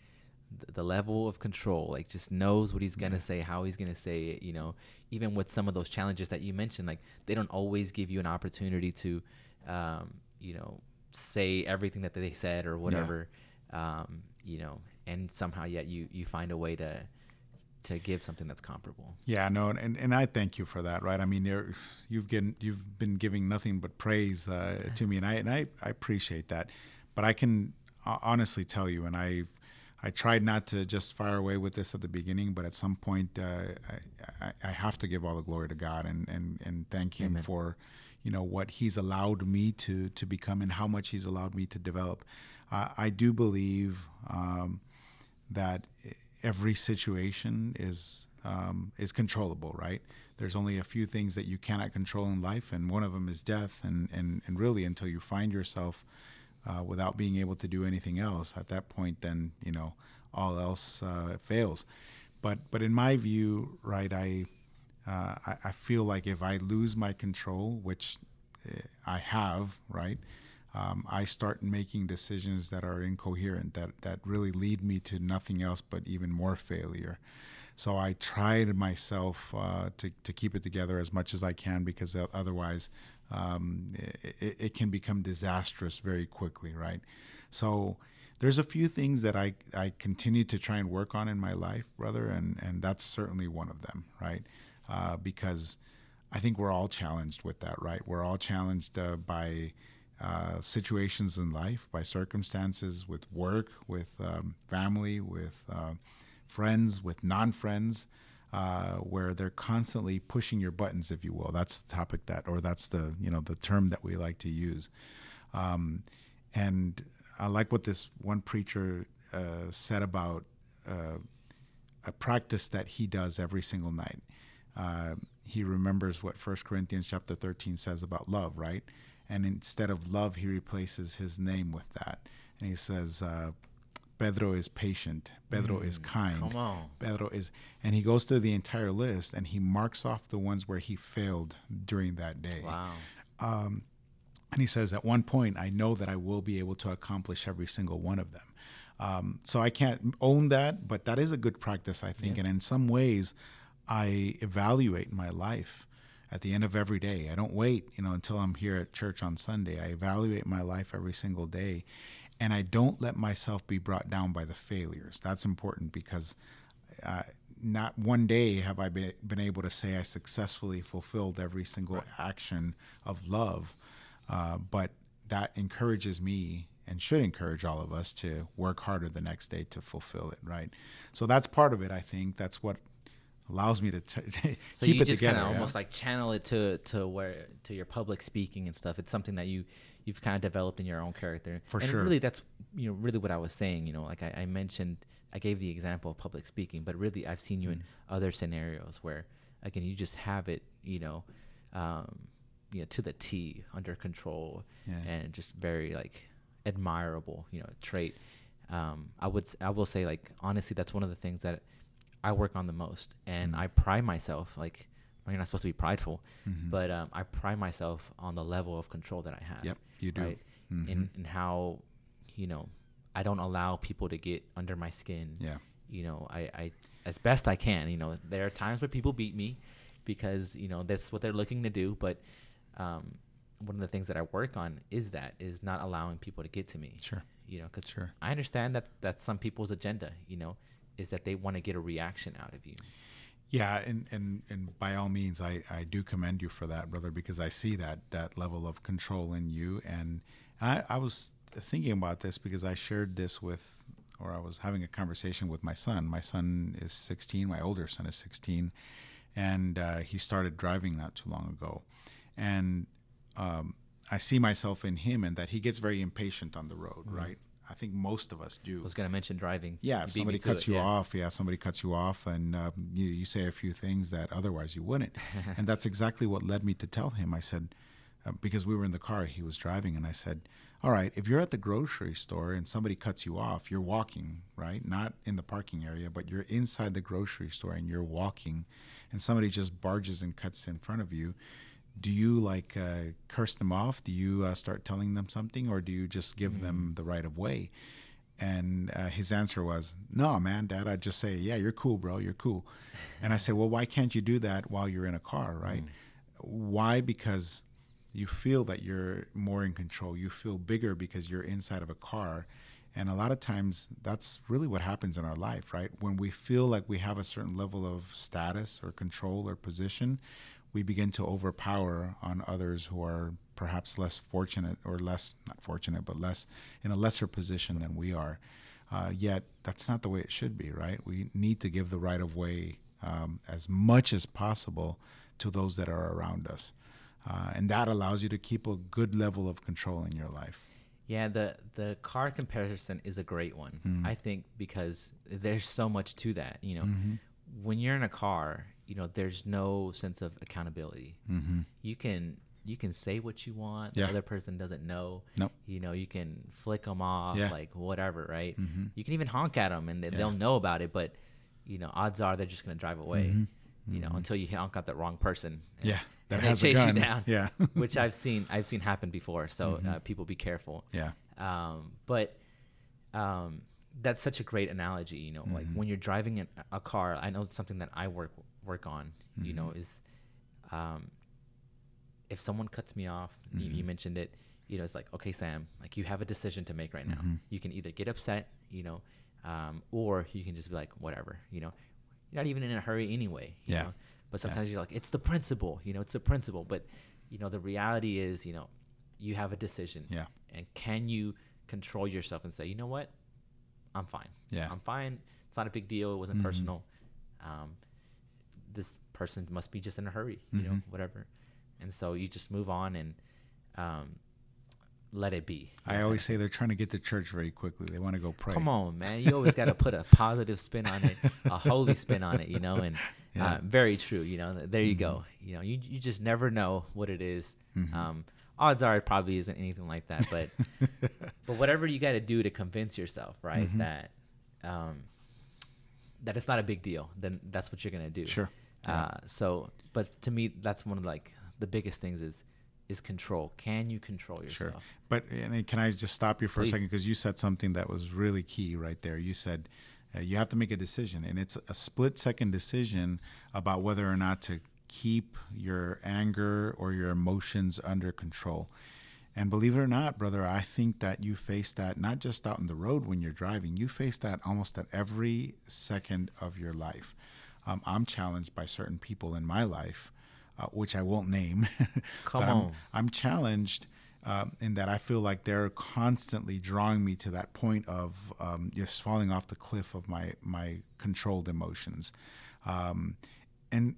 th- the level of control, like just knows what he's gonna
Yeah.
say, how he's gonna say it. You know, even with some of those challenges that you mentioned, like they don't always give you an opportunity to, um, you know, say everything that they said or whatever. Um, you know, and somehow yet you you find a way to to give something that's comparable.
Yeah, no, and, and I thank you for that, right? I mean, you're, you've given, you've been giving nothing but praise uh, to me, and I and I, I appreciate that. But I can honestly tell you, and I I tried not to just fire away with this at the beginning, but at some point, uh, I, I, I have to give all the glory to God and and and thank Him
Amen.
for, you know, what He's allowed me to to become and how much He's allowed me to develop. Uh, I do believe. Um, that every situation is um, is controllable, right? There's only a few things that you cannot control in life, and one of them is death. And and, and really, until you find yourself uh, without being able to do anything else, at that point, then you know all else uh, fails. But but in my view, right, I, uh, I, I feel like if I lose my control, which eh, I have, right, um, I start making decisions that are incoherent, that that really lead me to nothing else but even more failure. So I tried myself uh, to to keep it together as much as I can because otherwise um, it, it can become disastrous very quickly, right? So there's a few things that I, I continue to try and work on in my life, brother, and, and that's certainly one of them, right? Uh, because I think we're all challenged with that, right? We're all challenged uh, by uh, situations in life, by circumstances, with work, with um, family, with uh, friends, with non friends. Uh, where they're constantly pushing your buttons, if you will. That's the topic that, or that's the you know the term that we like to use. Um, and I like what this one preacher uh, said about uh, a practice that he does every single night. Uh, he remembers what First Corinthians chapter 13 says about love, right? And instead of love, he replaces his name with that. And he says, uh, Pedro is patient. Pedro mm, is kind.
Come on.
Pedro is, and he goes through the entire list and he marks off the ones where he failed during that day.
Wow.
Um, and he says, at one point, I know that I will be able to accomplish every single one of them. Um, so I can't own that, but that is a good practice, I think. Yeah. And in some ways, I evaluate my life at the end of every day. I don't wait, you know, until I'm here at church on Sunday. I evaluate my life every single day, and I don't let myself be brought down by the failures. That's important because uh, not one day have I been, been able to say I successfully fulfilled every single right. action of love. Uh, but that encourages me and should encourage all of us to work harder the next day to fulfill it, right? So that's part of it. I think that's what allows me to t-
so
keep
you
it
just kind of almost like channel it to to where to your public speaking and stuff. It's something that you you've kind of developed in your own character.
For
and
sure.
Really, that's you know really what I was saying. You know, like I, I mentioned, I gave the example of public speaking, but really I've seen you mm. in other scenarios where again you just have it. You know. Um, you know to the T under control yeah. and just very like admirable you know trait. Um, I would I will say like honestly that's one of the things that I work on the most and mm I pride myself like you're not supposed to be prideful, mm-hmm. but um, I pride myself on the level of control that I have.
Yep, you do. Right?
Mm-hmm. In, in how, you know, I don't allow people to get under my skin.
Yeah.
You know, I, I, as best I can, you know, there are times where people beat me because, you know, that's what they're looking to do. But um, one of the things that I work on is that is not allowing people to get to me.
Sure.
You know, because
sure.
I understand that that's some people's agenda. You know, is that they want to get a reaction out of you.
Yeah, and, and, and by all means, I, I do commend you for that, brother, because I see that that level of control in you. And I, I was thinking about this because I shared this with, or I was having a conversation with my son. My son is 16, my older son is 16, and uh, he started driving not too long ago and um, I see myself in him and that he gets very impatient on the road, mm-hmm. right? I think most of us do.
I was going to mention driving.
Yeah, if somebody cuts you yeah. off, yeah, somebody cuts you off, and um, you, you say a few things that otherwise you wouldn't. and that's exactly what led me to tell him. I said, uh, because we were in the car, he was driving, and I said, all right, if you're at the grocery store and somebody cuts you off, you're walking, right? Not in the parking area, but you're inside the grocery store and you're walking, and somebody just barges and cuts in front of you do you like uh, curse them off? Do you uh, start telling them something, or do you just give mm. them the right of way? And uh, his answer was, "No, man, Dad. I just say, yeah, you're cool, bro. You're cool." and I said, "Well, why can't you do that while you're in a car, right? Mm. Why? Because you feel that you're more in control. You feel bigger because you're inside of a car." And a lot of times, that's really what happens in our life, right? When we feel like we have a certain level of status or control or position, we begin to overpower on others who are perhaps less fortunate or less not fortunate but less in a lesser position than we are uh, yet that's not the way it should be right we need to give the right of way um, as much as possible to those that are around us uh, and that allows you to keep a good level of control in your life
yeah, the the car comparison is a great one. Mm-hmm. I think because there's so much to that. You know, mm-hmm. when you're in a car you know there's no sense of accountability
mm-hmm.
you can you can say what you want.
Yeah.
The other person doesn't know.
Nope.
You know, you can flick them off,
Yeah.
like whatever, right?
Mhm.
You can even honk at them, and they,
Yeah.
they'll know about it. But you know, odds are they're just gonna drive away.
Mhm.
You know,
Mhm.
until you honk at the wrong person. and-
Yeah, that
and they
has a
chase you down.
Yeah.
which I've seen. I've seen happen before. So
Mhm.
uh, people be careful.
Yeah.
Um, but um, that's such a great analogy. You know, like
Mhm.
when you're driving in a car, I know it's something that I work work on. You know,
Mhm.
is um, if someone cuts me off, you, you
Mhm.
mentioned it. You know, it's like, okay, Sam, like you have a decision to make right now.
Mhm.
You can either get upset, you know, um, or you can just be like, whatever. You know, you're not even in a hurry anyway. You
Yeah.
Know? But
Yeah.
sometimes you're like, it's the principle. You know, it's the principle. But you know, the reality is, you know, you have a decision.
Yeah.
And can you control yourself and say, you know what, I'm fine.
Yeah.
I'm fine. It's not a big deal. It wasn't
Mhm.
personal. Um, this person must be just in a hurry, you know,
Mhm.
whatever. And so you just move on and um, let it be.
I
know,
always say they're trying to get to church very quickly. They want to go pray.
Come on, man. You always got to put a positive spin on it, a holy spin on it, you know, and
Yeah.
uh, very true, you know. There you
Mhm.
go. You know, you, you just never know what it is.
Mhm.
Um, odds are it probably isn't anything like that, but but whatever you got to do to convince yourself, right,
Mhm.
that um, that it's not a big deal, then that's what you're gonna do.
Sure. Yeah.
Uh, so, but to me, that's one of like the biggest things is is control. Can you control yourself?
Sure. But and can I just stop you for
Please.
a second because you said something that was really key right there. You said uh, you have to make a decision, and it's a split second decision about whether or not to keep your anger or your emotions under control. And believe it or not, brother, I think that you face that not just out on the road when you're driving, you face that almost at every second of your life. Um, I'm challenged by certain people in my life, uh, which I won't name.
Come
but I'm,
on.
I'm challenged um, in that I feel like they're constantly drawing me to that point of um, just falling off the cliff of my my controlled emotions, um, and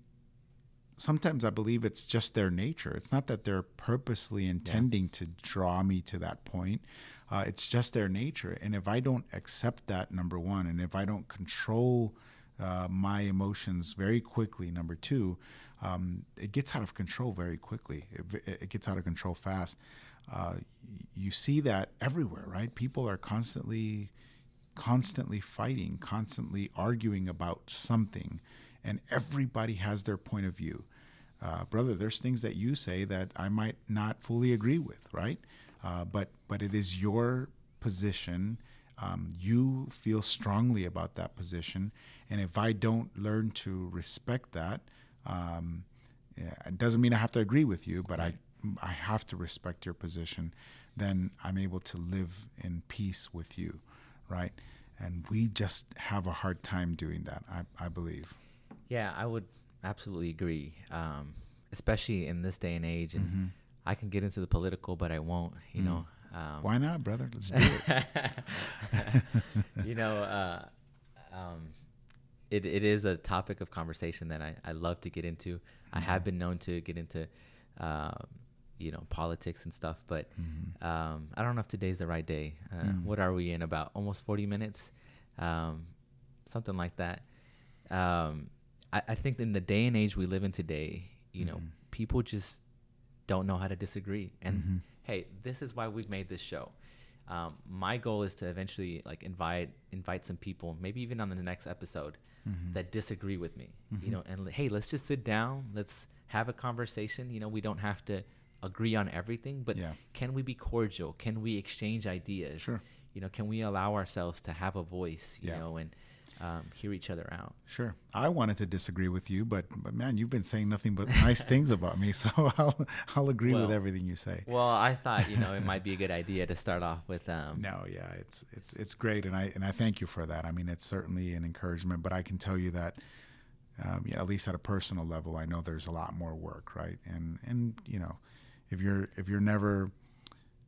sometimes I believe it's just their nature. It's not that they're purposely intending to draw me to that point. Uh, it's just their nature, and if I don't accept that, number one, and if I don't control uh, my emotions very quickly, number two, um, it gets out of control very quickly. It, it gets out of control fast. Uh, you see that everywhere, right? People are constantly, constantly fighting, constantly arguing about something, and everybody has their point of view. Uh, brother, there's things that you say that I might not fully agree with, right? Uh, but but it is your position. Um, you feel strongly about that position, and if I don't learn to respect that, um, it doesn't mean I have to agree with you, but I I have to respect your position. Then I'm able to live in peace with you, right? And we just have a hard time doing that. I, I believe.
Yeah, I would absolutely agree. Um, especially in this day and age, and
Mhm.
I can get into the political, but I won't. You
Mm.
know. Um,
Why not, brother? Let's do it.
you know, uh, um, it, it is a topic of conversation that I, I love to get into. I
Mm-hmm.
have been known to get into, um, you know, politics and stuff, but
Mhm.
um, I don't know if today's the right day. Uh,
Mm.
What are we in? About almost 40 minutes? Um, something like that. Um, I, I think in the day and age we live in today, you know,
Mhm.
people just don't know how to disagree. And
Mhm.
hey, this is why we've made this show. Um, my goal is to eventually like invite invite some people, maybe even on the next episode,
Mhm.
that disagree with me. You know, and hey, let's just sit down. Let's have a conversation. You know, we don't have to agree on everything, but
Yeah.
can we be cordial? Can we exchange ideas?
Sure.
You know, can we allow ourselves to have a voice? You
Yeah.
know, and um, hear each other out.
Sure. I wanted to disagree with you, but but man, you've been saying nothing but nice things about me, so I'll I'll agree with everything you say.
Well, I thought you know it might be a good idea to start off with. Um,
No, yeah, it's it's it's great, and I and I thank you for that. I mean, it's certainly an encouragement, but I can tell you that, um, yeah, at least at a personal level, I know there's a lot more work, right? And and you know, if you're if you're never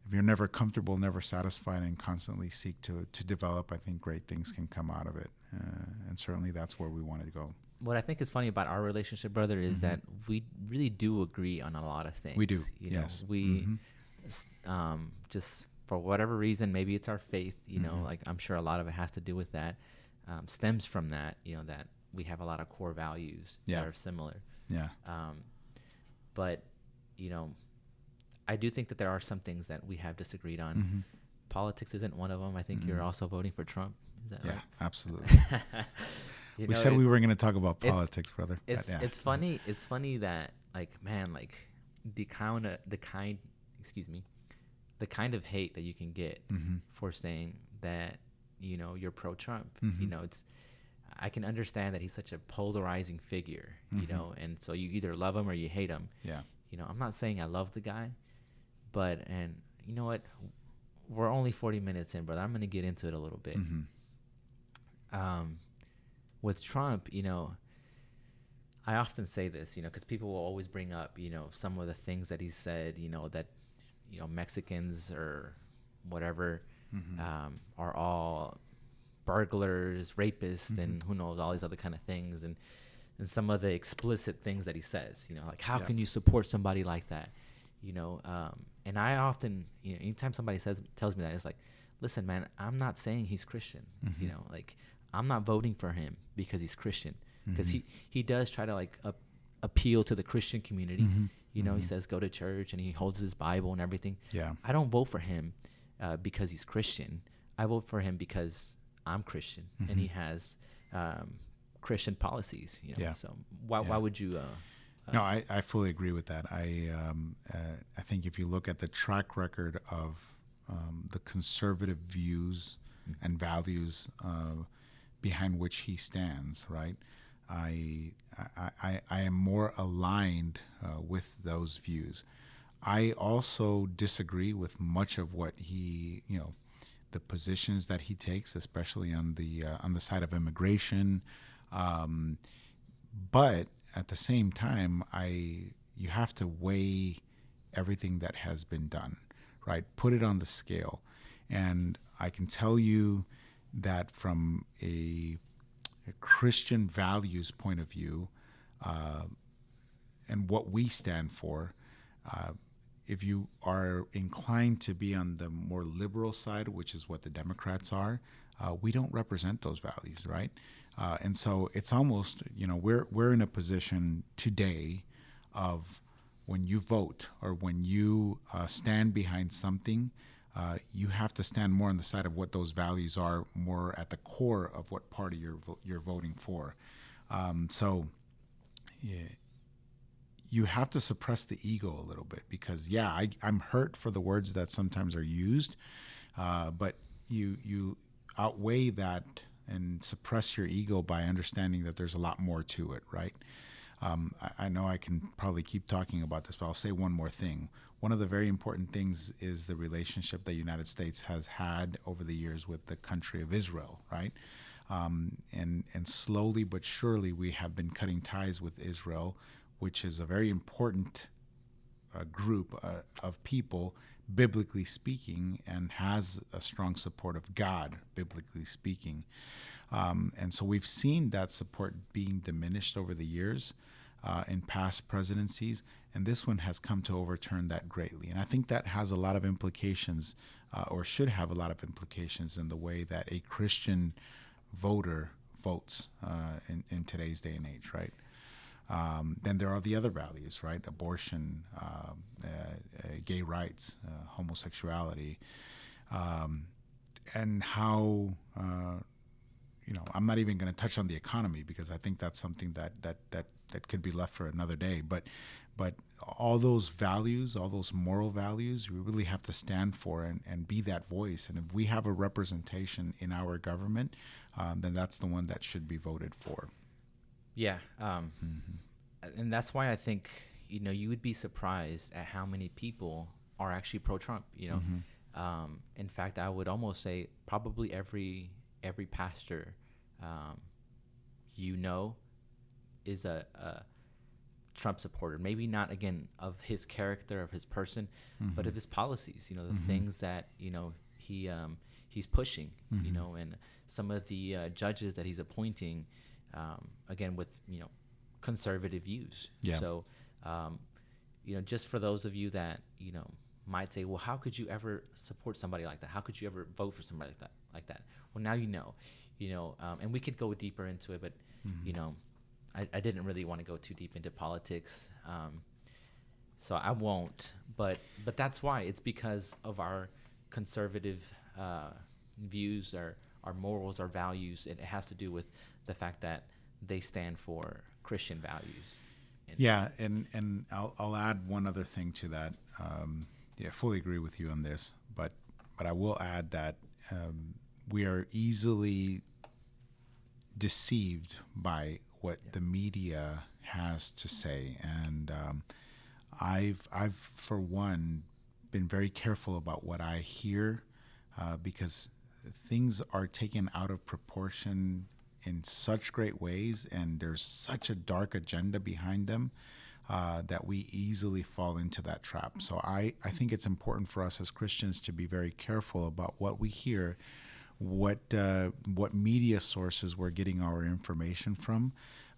if you're never comfortable, never satisfied, and constantly seek to to develop, I think great things can come out of it, uh, and certainly that's where we want to go.
what I think is funny about our relationship, brother, is
Mhm.
that we really do agree on a lot of things.
We do,
You
yes.
know, we
Mhm.
um, just for whatever reason, maybe it's our faith. You know,
Mhm.
like I'm sure a lot of it has to do with that. Um, stems from that. You know that we have a lot of core values
Yeah.
that are similar.
Yeah.
Um, but you know, I do think that there are some things that we have disagreed on.
Mm-hmm.
Politics isn't one of them. I think you're
Mhm.
also voting for Trump. Is that
Yeah,
right?
absolutely.
You
we
know,
said
it-
we were going to talk about
it's-
politics, brother.
it's
yeah.
it's funny it's funny that like man like the kind of the kind excuse me the kind of hate that you can get
Mhm.
for saying that you know you're pro Trump you know it's I can understand that he's such a polarizing figure you
Mhm.
know and so you either love him or you hate him
Yeah.
you know I'm not saying I love the guy but and you know what we're only 40 minutes in brother I'm going to get into it a little bit
Mhm.
Um, with Trump, you know, I often say this, you know, because people will always bring up, you know, some of the things that he said, you know, that, you know, Mexicans or whatever
Mhm.
um, are all burglars, rapists, and
Mhm.
who knows, all these other kind of things. And, and some of the explicit things that he says, you know, like, how
Yeah.
can you support somebody like that? You know, um, and I often, you know, anytime somebody says, tells me that, it's like, listen, man, I'm not saying he's Christian. You
Mhm.
know, like, I'm not voting for him because he's Christian. Because
Mhm.
he, he does try to, like, up, appeal to the Christian community.
Mhm.
You know, he
Mhm.
says go to church and he holds his Bible and everything.
Yeah.
I don't vote for him uh, because he's Christian. I vote for him because I'm Christian and he
Mhm.
has um, Christian policies. You know,
Yeah.
so why
Yeah.
why would you? Uh, uh,
No, I, I fully agree with that. I um, uh, I think if you look at the track record of um, the conservative views
Mm.
and values uh, behind which he stands, right? I I, I, am more aligned uh, with those views. I also disagree with much of what he, you know, the positions that he takes, especially on the uh, on the side of immigration. Um, but at the same time, I you have to weigh everything that has been done, right? Put it on the scale, and I can tell you that from a, a Christian values point of view, uh, and what we stand for. Uh, if you are inclined to be on the more liberal side, which is what the Democrats are, uh, we don't represent those values, right? Uh, and so it's almost, you know, we're we're in a position today of when you vote or when you uh, stand behind something, uh, you have to stand more on the side of what those values are, more at the core of what party you're you're voting for. Um, so, yeah, you have to suppress the ego a little bit because yeah, I, I'm hurt for the words that sometimes are used, uh, but you you outweigh that and suppress your ego by understanding that there's a lot more to it, right? Um, I, I know I can probably keep talking about this, but I'll say one more thing. One of the very important things is the relationship the United States has had over the years with the country of Israel, right? Um, and and slowly but surely we have been cutting ties with Israel, which is a very important uh, group uh, of people, biblically speaking, and has a strong support of God, biblically speaking. Um, and so we've seen that support being diminished over the years uh, in past presidencies, and this one has come to overturn that greatly. And I think that has a lot of implications, uh, or should have a lot of implications, in the way that a Christian voter votes uh, in, in today's day and age, right? Um, then there are the other values, right? Abortion, um, uh, uh, gay rights, uh, homosexuality, um, and how uh, you know. I'm not even going to touch on the economy because I think that's something that that that that could be left for another day. But but all those values, all those moral values, we really have to stand for and, and be that voice. And if we have a representation in our government, um, then that's the one that should be voted for.
Yeah, um,
Mm-hmm.
and that's why I think you know you would be surprised at how many people are actually pro-Trump. You know,
Mm-hmm.
um, in fact, I would almost say probably every every pastor um, you know is a, a Trump supporter. Maybe not again of his character, of his person, but of his policies. You know, the
Mhm.
things that you know he um, he's pushing. You
Mhm.
know, and some of the uh, judges that he's appointing, um, again with you know conservative views.
Yeah.
So, um, you know, just for those of you that you know might say, well, how could you ever support somebody like that? How could you ever vote for somebody like that? Like that? Well, now you know. You know, um, and we could go deeper into it, but
Mm-hmm.
you know, I, I didn't really want to go too deep into politics. Um, So I won't. But but that's why it's because of our conservative uh, views, our our morals, our values. It has to do with the fact that they stand for Christian values.
And yeah, and and I'll I'll add one other thing to that. Um, yeah, fully agree with you on this, but but I will add that um, we are easily deceived by what yeah. the media has to say, and um, I've I've for one been very careful about what I hear uh, because things are taken out of proportion in such great ways, and there's such a dark agenda behind them. Uh, that we easily fall into that trap. So I, I think it's important for us as Christians to be very careful about what we hear, what uh, what media sources we're getting our information from,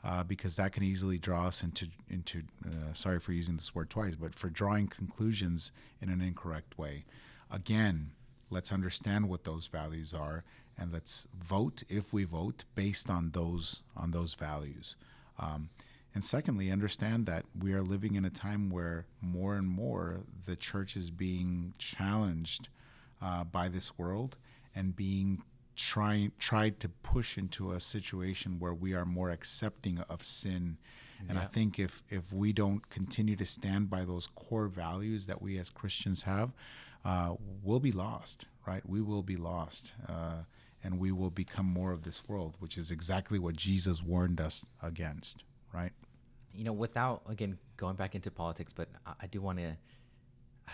uh, because that can easily draw us into into uh, sorry for using this word twice, but for drawing conclusions in an incorrect way. Again, let's understand what those values are and let's vote if we vote based on those on those values. Um, and secondly, understand that we are living in a time where more and more the church is being challenged uh, by this world and being trying tried to push into a situation where we are more accepting of sin. And yeah. I think if if we don't continue to stand by those core values that we as Christians have, uh, we'll be lost. Right? We will be lost. Uh, and we will become more of this world, which is exactly what Jesus warned us against, right?
You know, without again going back into politics, but I, I do want to.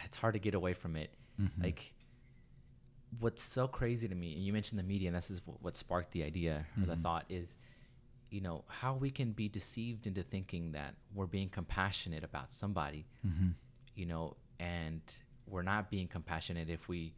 It's hard to get away from it. Mm-hmm. Like, what's so crazy to me, and you mentioned the media, and this is what, what sparked the idea mm-hmm. or the mm-hmm. thought is, you know, how we can be deceived into thinking that we're being compassionate about somebody, mm-hmm. you know, and we're not being compassionate if we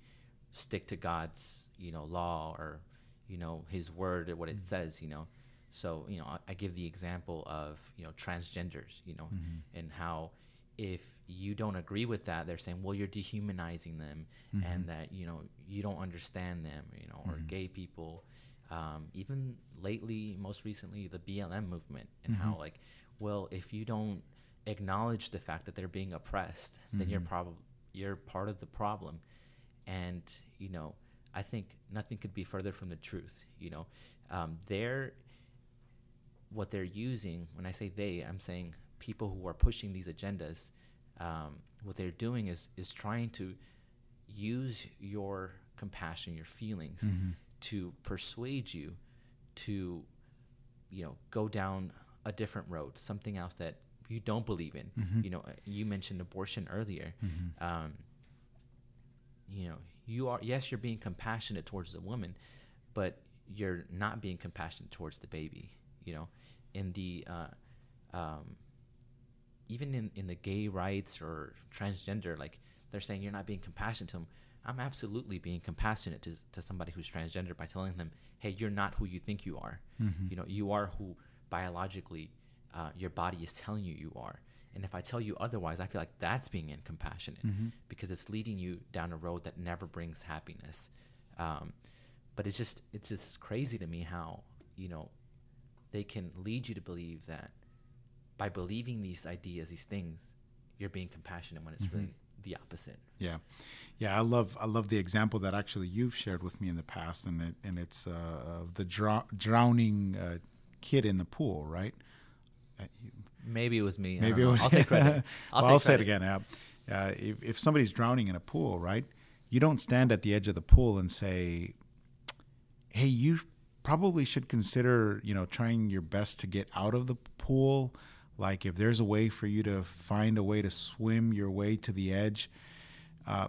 stick to God's you know law or you know His word or what it mm-hmm. says. You know, so you know I, I, give the example of you know transgenders. You know, mm-hmm. and how if you don't agree with that, they're saying, well, you're dehumanizing them, mm-hmm. and that you know you don't understand them. You know, or mm-hmm. gay people. Um, even lately, most recently, the BLM movement, and how mm-hmm. like, well, if you don't acknowledge the fact that they're being oppressed, then you're mm-hmm. probably you're part of the problem and you know i think nothing could be further from the truth you know um, they're what they're using when i say they i'm saying people who are pushing these agendas um, what they're doing is is trying to use your compassion your feelings mm-hmm. to persuade you to you know go down a different road something else that you don't believe in mm-hmm. you know you mentioned abortion earlier mm-hmm. um, you know you are yes you're being compassionate towards the woman but you're not being compassionate towards the baby you know in the uh, um, even in, in the gay rights or transgender like they're saying you're not being compassionate to them i'm absolutely being compassionate to, to somebody who's transgender by telling them hey you're not who you think you are mm-hmm. you know you are who biologically uh, your body is telling you you are and if I tell you otherwise, I feel like that's being incompassionate mm-hmm. because it's leading you down a road that never brings happiness. Um, but it's just it's just crazy to me how you know they can lead you to believe that by believing these ideas, these things, you're being compassionate when it's mm-hmm. really the opposite.
Yeah, yeah. I love I love the example that actually you've shared with me in the past, and it, and it's uh, the drowning uh, kid in the pool, right?
Uh, you, Maybe it was me.
Maybe it was. I'll take credit. I'll, well, I'll say it again. Uh, if, if somebody's drowning in a pool, right? You don't stand at the edge of the pool and say, "Hey, you probably should consider, you know, trying your best to get out of the pool." Like if there's a way for you to find a way to swim your way to the edge, uh,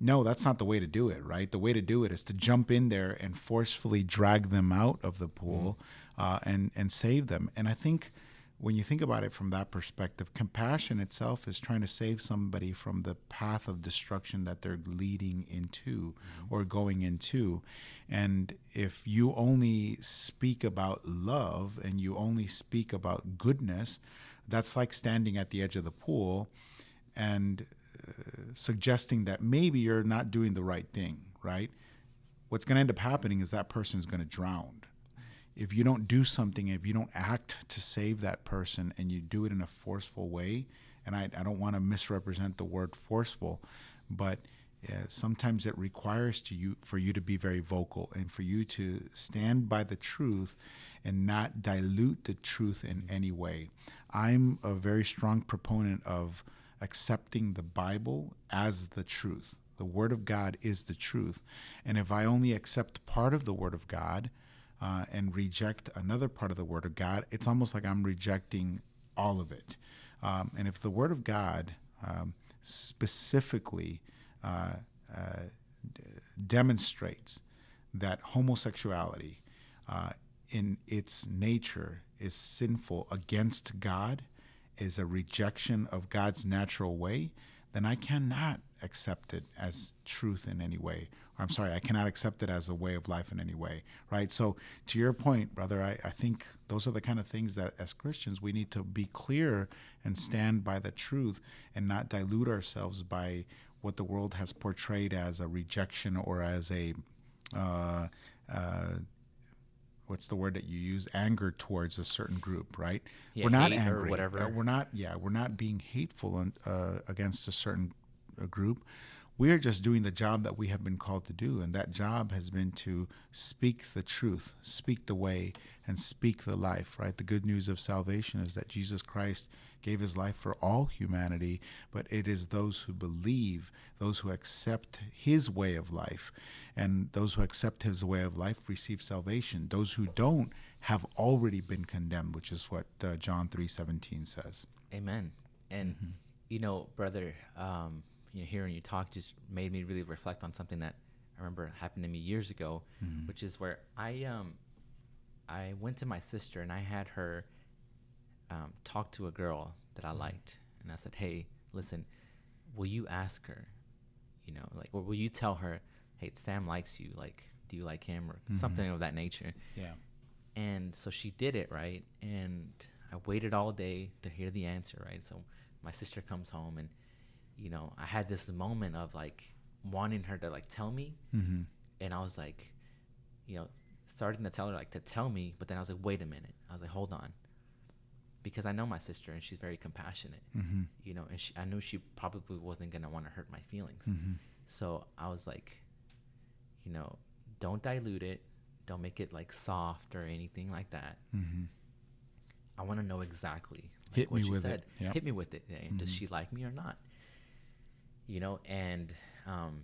no, that's not the way to do it, right? The way to do it is to jump in there and forcefully drag them out of the pool mm. uh, and and save them. And I think when you think about it from that perspective, compassion itself is trying to save somebody from the path of destruction that they're leading into mm-hmm. or going into. And if you only speak about love and you only speak about goodness, that's like standing at the edge of the pool and uh, suggesting that maybe you're not doing the right thing, right? What's going to end up happening is that person is going to drown if you don't do something, if you don't act to save that person and you do it in a forceful way, and I, I don't want to misrepresent the word forceful, but uh, sometimes it requires to you for you to be very vocal and for you to stand by the truth and not dilute the truth in any way. I'm a very strong proponent of accepting the Bible as the truth. The Word of God is the truth. And if I only accept part of the Word of God uh, and reject another part of the Word of God, it's almost like I'm rejecting all of it. Um, and if the Word of God um, specifically uh, uh, d- demonstrates that homosexuality uh, in its nature is sinful against God, is a rejection of God's natural way, then I cannot accept it as truth in any way. I'm sorry, I cannot accept it as a way of life in any way, right? So, to your point, brother, I, I think those are the kind of things that as Christians we need to be clear and stand by the truth and not dilute ourselves by what the world has portrayed as a rejection or as a uh, uh, what's the word that you use anger towards a certain group right
Yeah,
we're not angry
whatever.
Uh, we're not yeah we're not being hateful uh, against a certain uh, group we are just doing the job that we have been called to do and that job has been to speak the truth speak the way and speak the life right the good news of salvation is that jesus christ gave his life for all humanity but it is those who believe those who accept his way of life and those who accept his way of life receive salvation those who don't have already been condemned which is what uh, john 3.17 says
Amen. And
Mm-hmm.
you know, brother, um, you know, hearing you talk just made me really reflect on something that I remember happened to me years ago,
Mm-hmm.
which is where I um, I went to my sister and I had her um, talk to a girl that I
Mm-hmm.
liked, and I said, "Hey, listen, will you ask her, you know, like, or will you tell her, hey, Sam likes you, like, do you like him, or
Mm-hmm.
something of that nature?"
yeah
And so she did it, right? And I waited all day to hear the answer, right? So my sister comes home and you know, I had this moment of like wanting her to like tell me
mm-hmm.
and I was like, you know, starting to tell her like to tell me, but then I was like, wait a minute. I was like, hold on. Because I know my sister and she's very compassionate,
Mm-hmm.
you know, and she, I knew she probably wasn't going to want to hurt my feelings.
Mm-hmm.
So I was like, you know, don't dilute it. Don't make it like soft or anything like that.
Mm-hmm.
I want to know exactly like,
Hit
what
me
she
with it. Yep.
Hit me with it. Does
Mhm.
she like me or not? You know, and um,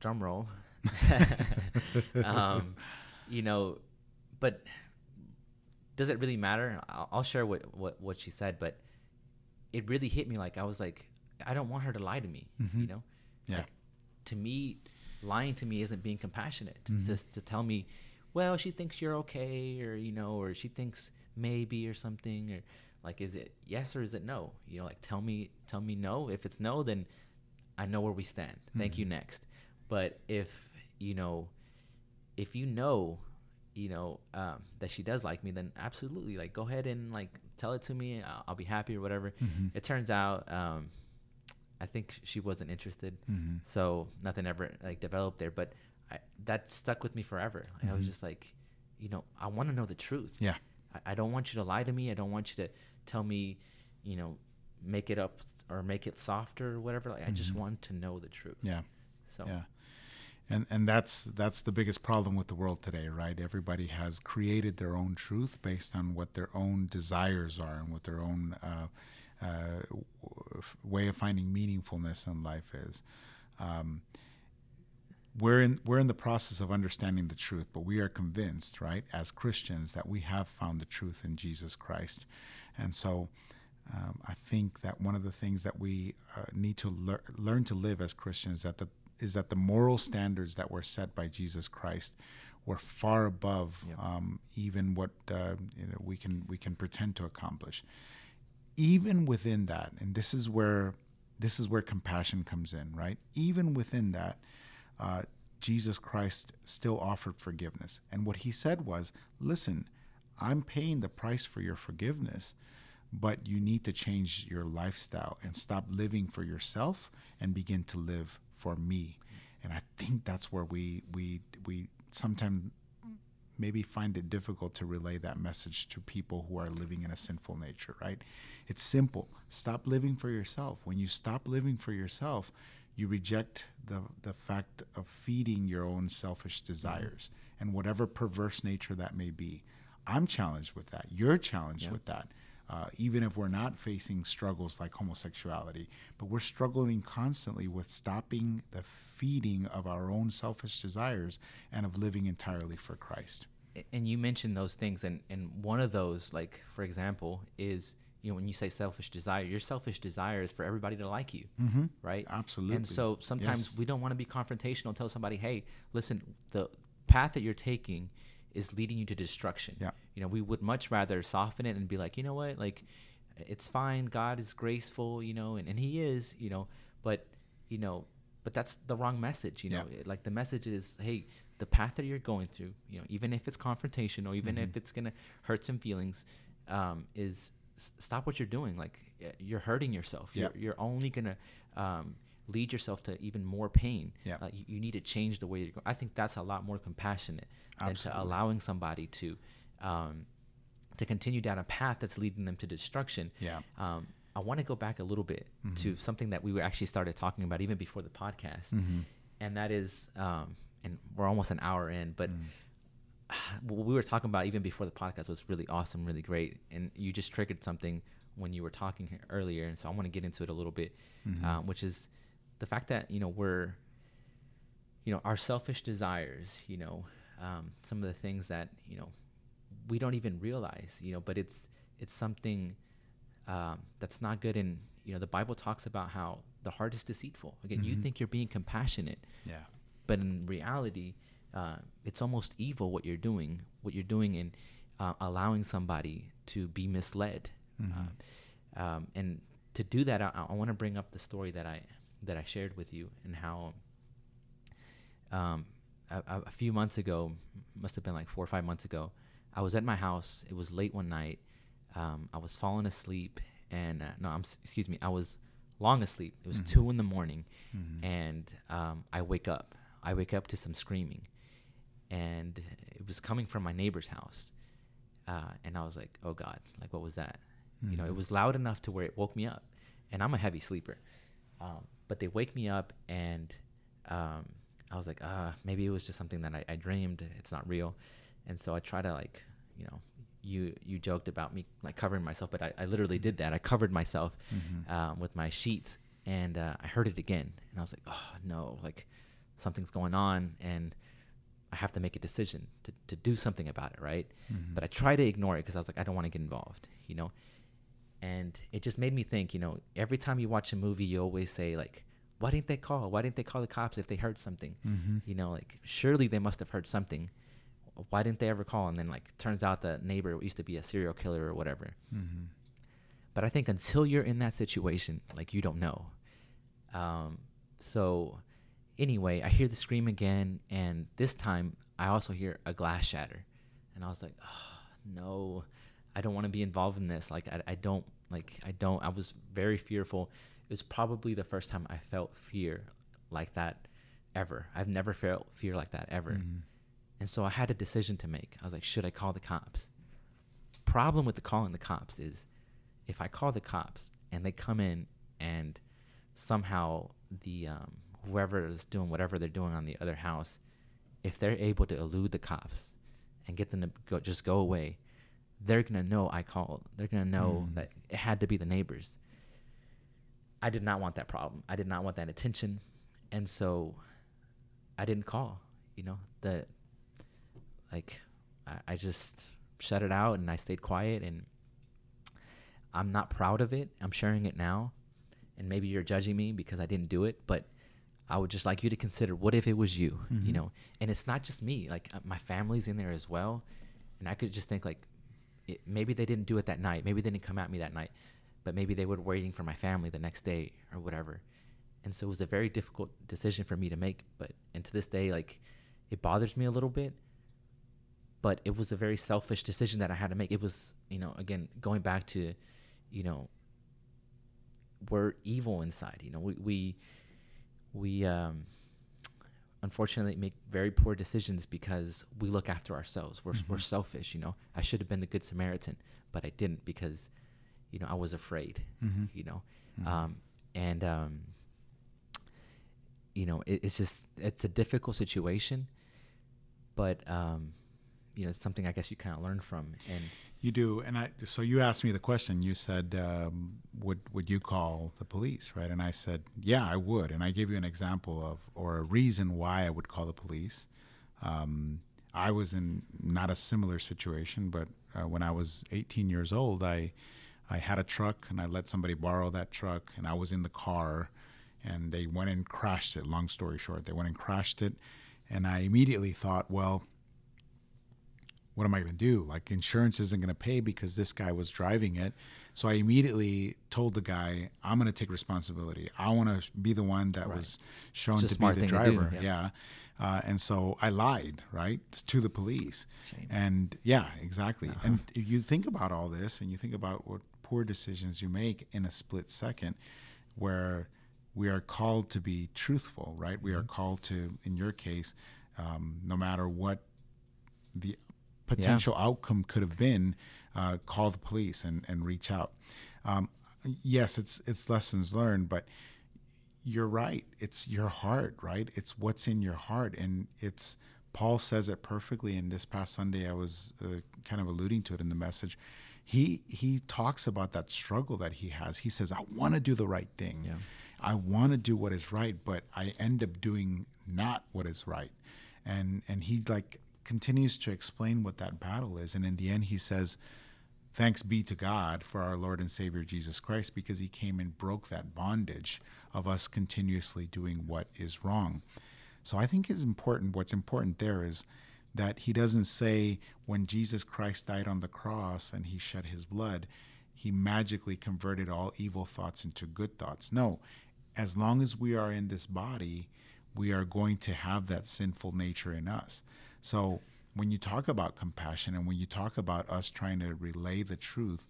drum roll. um, you know, but does it really matter? I'll, I'll share what, what what she said, but it really hit me. Like I was like, I don't want her to lie to me.
Mhm.
You know,
Yeah.
like, to me, lying to me isn't being compassionate.
Mhm.
Just to tell me, well, she thinks you're okay, or you know, or she thinks maybe or something, or like, is it yes or is it no? You know, like tell me, tell me no. If it's no, then I know where we stand. Thank you.
Mhm.
Next. But if you know, if you know, you know um, that she does like me, then absolutely, like go ahead and like tell it to me. I'll, I'll be happy or whatever.
Mhm.
It turns out, um, I think she wasn't interested,
Mm-hmm.
so nothing ever like developed there. But I, that stuck with me forever. Like, I was
Mhm.
just like, you know, I want to know the truth.
Yeah.
I, I don't want you to lie to me. I don't want you to tell me, you know, make it up or make it softer or whatever. Like I just
Mhm.
want to know the truth.
Yeah.
So
Yeah. And and that's that's the biggest problem with the world today, right? Everybody has created their own truth based on what their own desires are and what their own uh, uh, way of finding meaningfulness in life is. Um, we're in we're in the process of understanding the truth, but we are convinced, right, as Christians, that we have found the truth in Jesus Christ, and so. Um, I think that one of the things that we uh, need to lear- learn to live as Christians that the, is that the moral standards that were set by Jesus Christ were far above
Yep.
um, even what uh, you know, we can we can pretend to accomplish. Even within that, and this is where this is where compassion comes in, right? Even within that, uh, Jesus Christ still offered forgiveness, and what he said was, "Listen, I'm paying the price for your forgiveness." But you need to change your lifestyle and stop living for yourself and begin to live for me and i think that's where we we we sometimes maybe find it difficult to relay that message to people who are living in a sinful nature, right? It's simple. Stop living for yourself. When you stop living for yourself, you reject the, the fact of feeding your own selfish desires and whatever perverse nature that may be. I'm challenged with that. You're challenged with that. Uh, even if we're not facing struggles like homosexuality, but we're struggling constantly with stopping the feeding of our own selfish desires and of living entirely for Christ.
And you mentioned those things and and one of those like for example is you know when you say selfish desire your selfish desire is for everybody to like you
Mm-hmm.
right
Absolutely.
and so sometimes
Yes.
we don't want to be confrontational tell somebody hey listen the path that you're taking is leading you to destruction
Yeah.
you know we would much rather soften it and be like you know what like it's fine god is graceful you know and, and he is you know but you know but that's the wrong message you know
Yeah.
Like the message is hey the path that you're going through you know even if it's confrontational even
Mhm.
if it's gonna hurt some feelings um, is s- stop what you're doing like you're hurting yourself
Yeah.
you're, you're only gonna um, lead yourself to even more pain
Yeah.
uh, you, you need to change the way you're going i think that's a lot more compassionate than to allowing somebody to um, to continue down a path that's leading them to destruction
Yeah.
um, i want to go back a little bit to
Mhm.
something that we were actually started talking about even before the podcast
Mhm.
and that is um, and we're almost an hour in but
Mm.
what we were talking about even before the podcast was really awesome really great and you just triggered something when you were talking earlier and so i want to get into it a little bit
Mhm.
um, which is the fact that you know we're you know our selfish desires you know um, some of the things that you know we don't even realize you know but it's it's something um, that's not good and you know the bible talks about how the heart is deceitful again you
Mhm.
think you're being compassionate
Yeah.
but in reality uh, it's almost evil what you're doing what you're doing in uh, allowing somebody to be misled
Mhm.
uh, um, and to do that i, I want to bring up the story that i that i shared with you and how um, a, a few months ago must have been like four or five months ago i was at my house it was late one night um, i was falling asleep and uh, no i'm excuse me i was long asleep it was
Mhm.
two in the morning
Mhm.
and um, I wake up. I wake up to some screaming, and it was coming from my neighbor's house. Uh, and I was like, "Oh God! Like, what was that?" You know, it
Mhm.
was loud enough to where it woke me up, and I'm a heavy sleeper. Um, but they wake me up, and um, I was like, "Uh, maybe it was just something that I, I dreamed. It's not real." And so I try to like, you know, you you joked about me like covering myself, but I, I literally did that. I covered myself
Mhm.
um, with my sheets, and uh, I heard it again, and I was like, "Oh no! Like something's going on, and I have to make a decision to, to do something about it, right?"
Mhm.
But I try to ignore it because I was like, I don't want to get involved, you know. And it just made me think, you know, every time you watch a movie, you always say like, "Why didn't they call? Why didn't they call the cops if they heard something?"
Mhm.
You know, like surely they must have heard something. Why didn't they ever call? And then like turns out the neighbor used to be a serial killer or whatever.
Mhm.
But I think until you're in that situation, like you don't know. Um, so anyway, I hear the scream again, and this time I also hear a glass shatter, and I was like, oh, no, I don't want to be involved in this. Like I, I don't like I don't. I was very fearful. It was probably the first time I felt fear like that ever. I've never felt fear like that ever.
Mhm.
And so I had a decision to make. I was like, should I call the cops? Problem with the calling the cops is if I call the cops and they come in and somehow the um, whoever is doing whatever they're doing on the other house, if they're able to elude the cops and get them to go, just go away, they're gonna know I called. They're gonna know
Mm.
that it had to be the neighbors. I did not want that problem. I did not want that attention, and so I didn't call. You know the like I, I just shut it out and I stayed quiet and I'm not proud of it. I'm sharing it now, and maybe you're judging me because I didn't do it, but I would just like you to consider what if it was you, you
Mhm.
know? And it's not just me, like uh, my family's in there as well. And I could just think like it, maybe they didn't do it that night. Maybe they didn't come at me that night, but maybe they were waiting for my family the next day or whatever. And so it was a very difficult decision for me to make, but and to this day like it bothers me a little bit. But it was a very selfish decision that I had to make. It was, you know, again, going back to, you know, we're evil inside. You know, we we we um unfortunately make very poor decisions because we look after ourselves. We're we're
Mhm.
selfish. You know, I should have been the good Samaritan, but I didn't because, you know, I was afraid.
Mhm.
You know,
Mhm.
um, and um, you know, it, it's just it's a difficult situation, but um, you know, it's something I guess you kind of learn from. And
You do, and I. So you asked me the question. You said, um, "Would would you call the police?" Right? And I said, "Yeah, I would." And I gave you an example of or a reason why I would call the police. Um, I was in not a similar situation, but uh, when I was 18 years old, I I had a truck and I let somebody borrow that truck, and I was in the car, and they went and crashed it. Long story short, they went and crashed it, and I immediately thought, well what am I going to do? Like insurance isn't going to pay because this guy was driving it. So I immediately told the guy, I'm going to take responsibility. I want to be the one that
Right.
was shown to be the
to do,
driver.
yeah.
yeah. Uh, and so I lied, right, to the police.
Shame.
And yeah, exactly.
Uh-huh.
And if you think about all this and you think about what poor decisions you make in a split second where we are called to be truthful, right? We are
Mm-hmm.
called to, in your case, um, no matter what the potential outcome could have been, uh, call the police and, and reach out. Um, yes, it's it's lessons learned, but you're right. It's your heart, right? It's what's in your heart, and it's Paul says it perfectly. And this past Sunday, I was uh, kind of alluding to it in the message. He he talks about that struggle that he has. He says, "I want to do the right thing.
Yeah.
I want to do what is right, but I end up doing not what is right." And and he like continues to explain what that battle is, and in the end, he says, thanks be to God for our Lord and Savior Jesus Christ because he came and broke that bondage of us continuously doing what is wrong. So I think it's important what's important there is that he doesn't say when Jesus Christ died on the cross and he shed his blood, he magically converted all evil thoughts into good thoughts. No, as long as we are in this body, we are going to have that sinful nature in us. So when you talk about compassion and when you talk about us trying to relay the truth,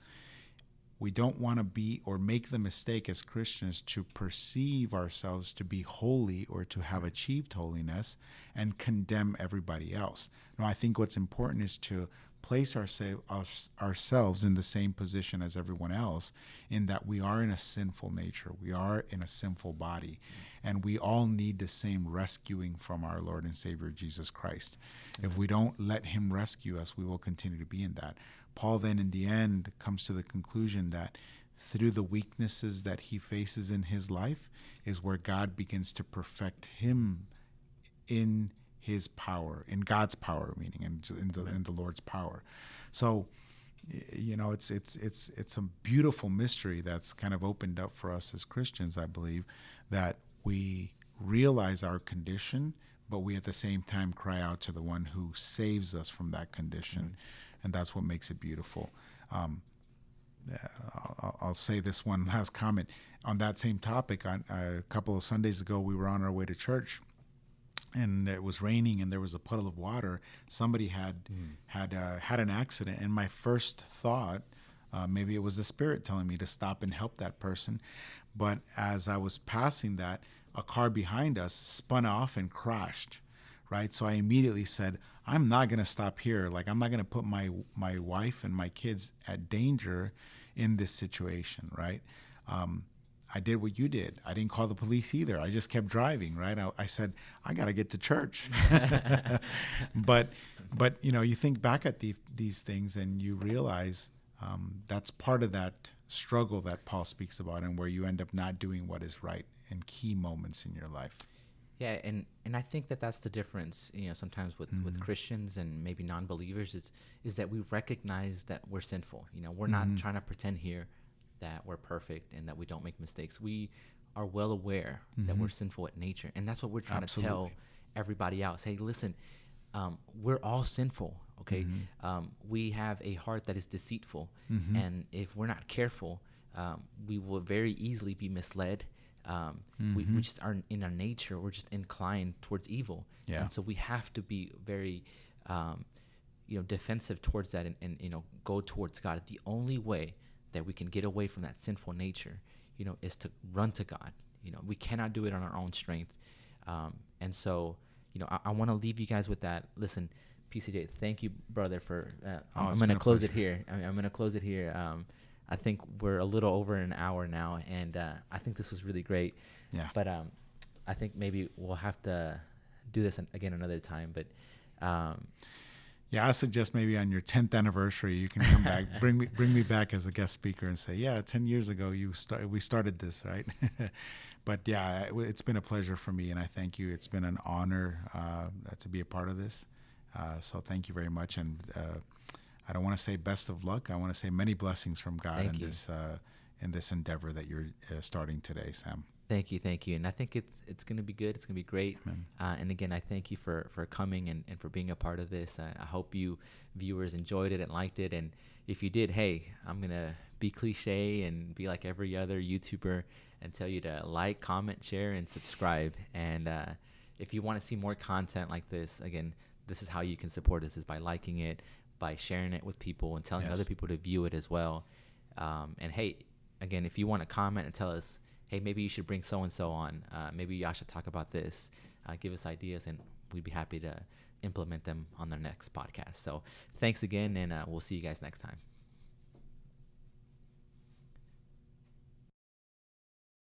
we don't want to be or make the mistake as Christians to perceive ourselves to be holy or to have achieved holiness and condemn everybody else. No, I think what's important is to place ourse- ourselves in the same position as everyone else, in that we are in a sinful nature, we are in a sinful body, and we all need the same rescuing from our Lord and Savior Jesus Christ. If we don't let Him rescue us, we will continue to be in that. Paul then, in the end, comes to the conclusion that through the weaknesses that he faces in his life is where God begins to perfect him in his power, in God's power, meaning in, in, the, in the Lord's power. So, you know, it's it's it's it's a beautiful mystery that's kind of opened up for us as Christians. I believe that we realize our condition, but we at the same time cry out to the one who saves us from that condition, mm-hmm. and that's what makes it beautiful. Um, uh, I'll, I'll say this one last comment on that same topic. On uh, a couple of Sundays ago, we were on our way to church, and it was raining, and there was a puddle of water. Somebody had had uh, had an accident, and my first thought, uh, maybe it was the Spirit telling me to stop and help that person, but as I was passing that, a car behind us spun off and crashed right? So I immediately said, I'm not going to stop here. Like I'm not going to put my my wife and my kids at danger in this situation, right? Um, I did what you did. I didn't call the police either. I just kept driving, right? I, I said, I got to get to church. but but you know, you think back at the, these things and you realize um, that's part of that struggle that Paul speaks about, and where you end up not doing what is right in key moments in your life.
Yeah, and and I think that that's the difference. You know, sometimes with with
Mm-hmm.
Christians and maybe non-believers, is is that we recognize that we're sinful. You know, we're
Mm-hmm.
not trying to pretend here that we're perfect and that we don't make mistakes. We are well aware that we're sinful at nature, and that's what we're trying to tell
Mm-hmm.
Everybody else. Hey, listen, um, we're all sinful. Okay,
Mm-hmm.
um, we have a heart that is deceitful, and if we're not careful, um, we will very easily be misled. Um, we,
Mm-hmm.
we just are in our nature, we're just inclined towards evil,
Yeah.
and so we have to be very, um, you know, defensive towards that, and, and you know, go towards God. The only way that we can get away from that sinful nature, you know, is to run to God. You know, we cannot do it on our own strength, um, and so, you know, I, I want to leave you guys with that. Listen, PCJ, thank you, brother, for. Uh,
Oh,
I'm going to close it here. I mean, I'm going to close it here. Um, I think we're a little over an hour now, and uh, I think this was really great.
Yeah.
But um, I think maybe we'll have to do this again another time. But um,
Yeah, I suggest maybe on your 10th anniversary, you can come back, bring me bring me back as a guest speaker, and say, yeah, 10 years ago you start, we started this, right? but yeah, it- it's been a pleasure for me, and I thank you. It's been an honor uh, to be a part of this. Uh, so thank you very much, and uh, I don't want to say best of luck. I want to say many blessings from God
Thank
in
you.
this uh, in this endeavor that you're uh, starting today, Sam.
Thank you, thank you, and I think it's it's gonna be good. It's gonna be great. Uh, and again, I thank you for for coming and, and for being a part of this. I, I hope you viewers enjoyed it and liked it. And if you did, hey, I'm gonna be cliche and be like every other YouTuber and tell you to like, comment, share, and subscribe. And uh, if you want to see more content like this, again, this is how you can support us: is by liking it, by sharing it with people, and telling
Yes.
other people to view it as well. Um, and hey, again, if you want to comment and tell us, hey, maybe you should bring so and so on, uh, maybe y'all should talk about this, uh, give us ideas, and we'd be happy to implement them on the next podcast. So thanks again, and uh, we'll see you guys next time.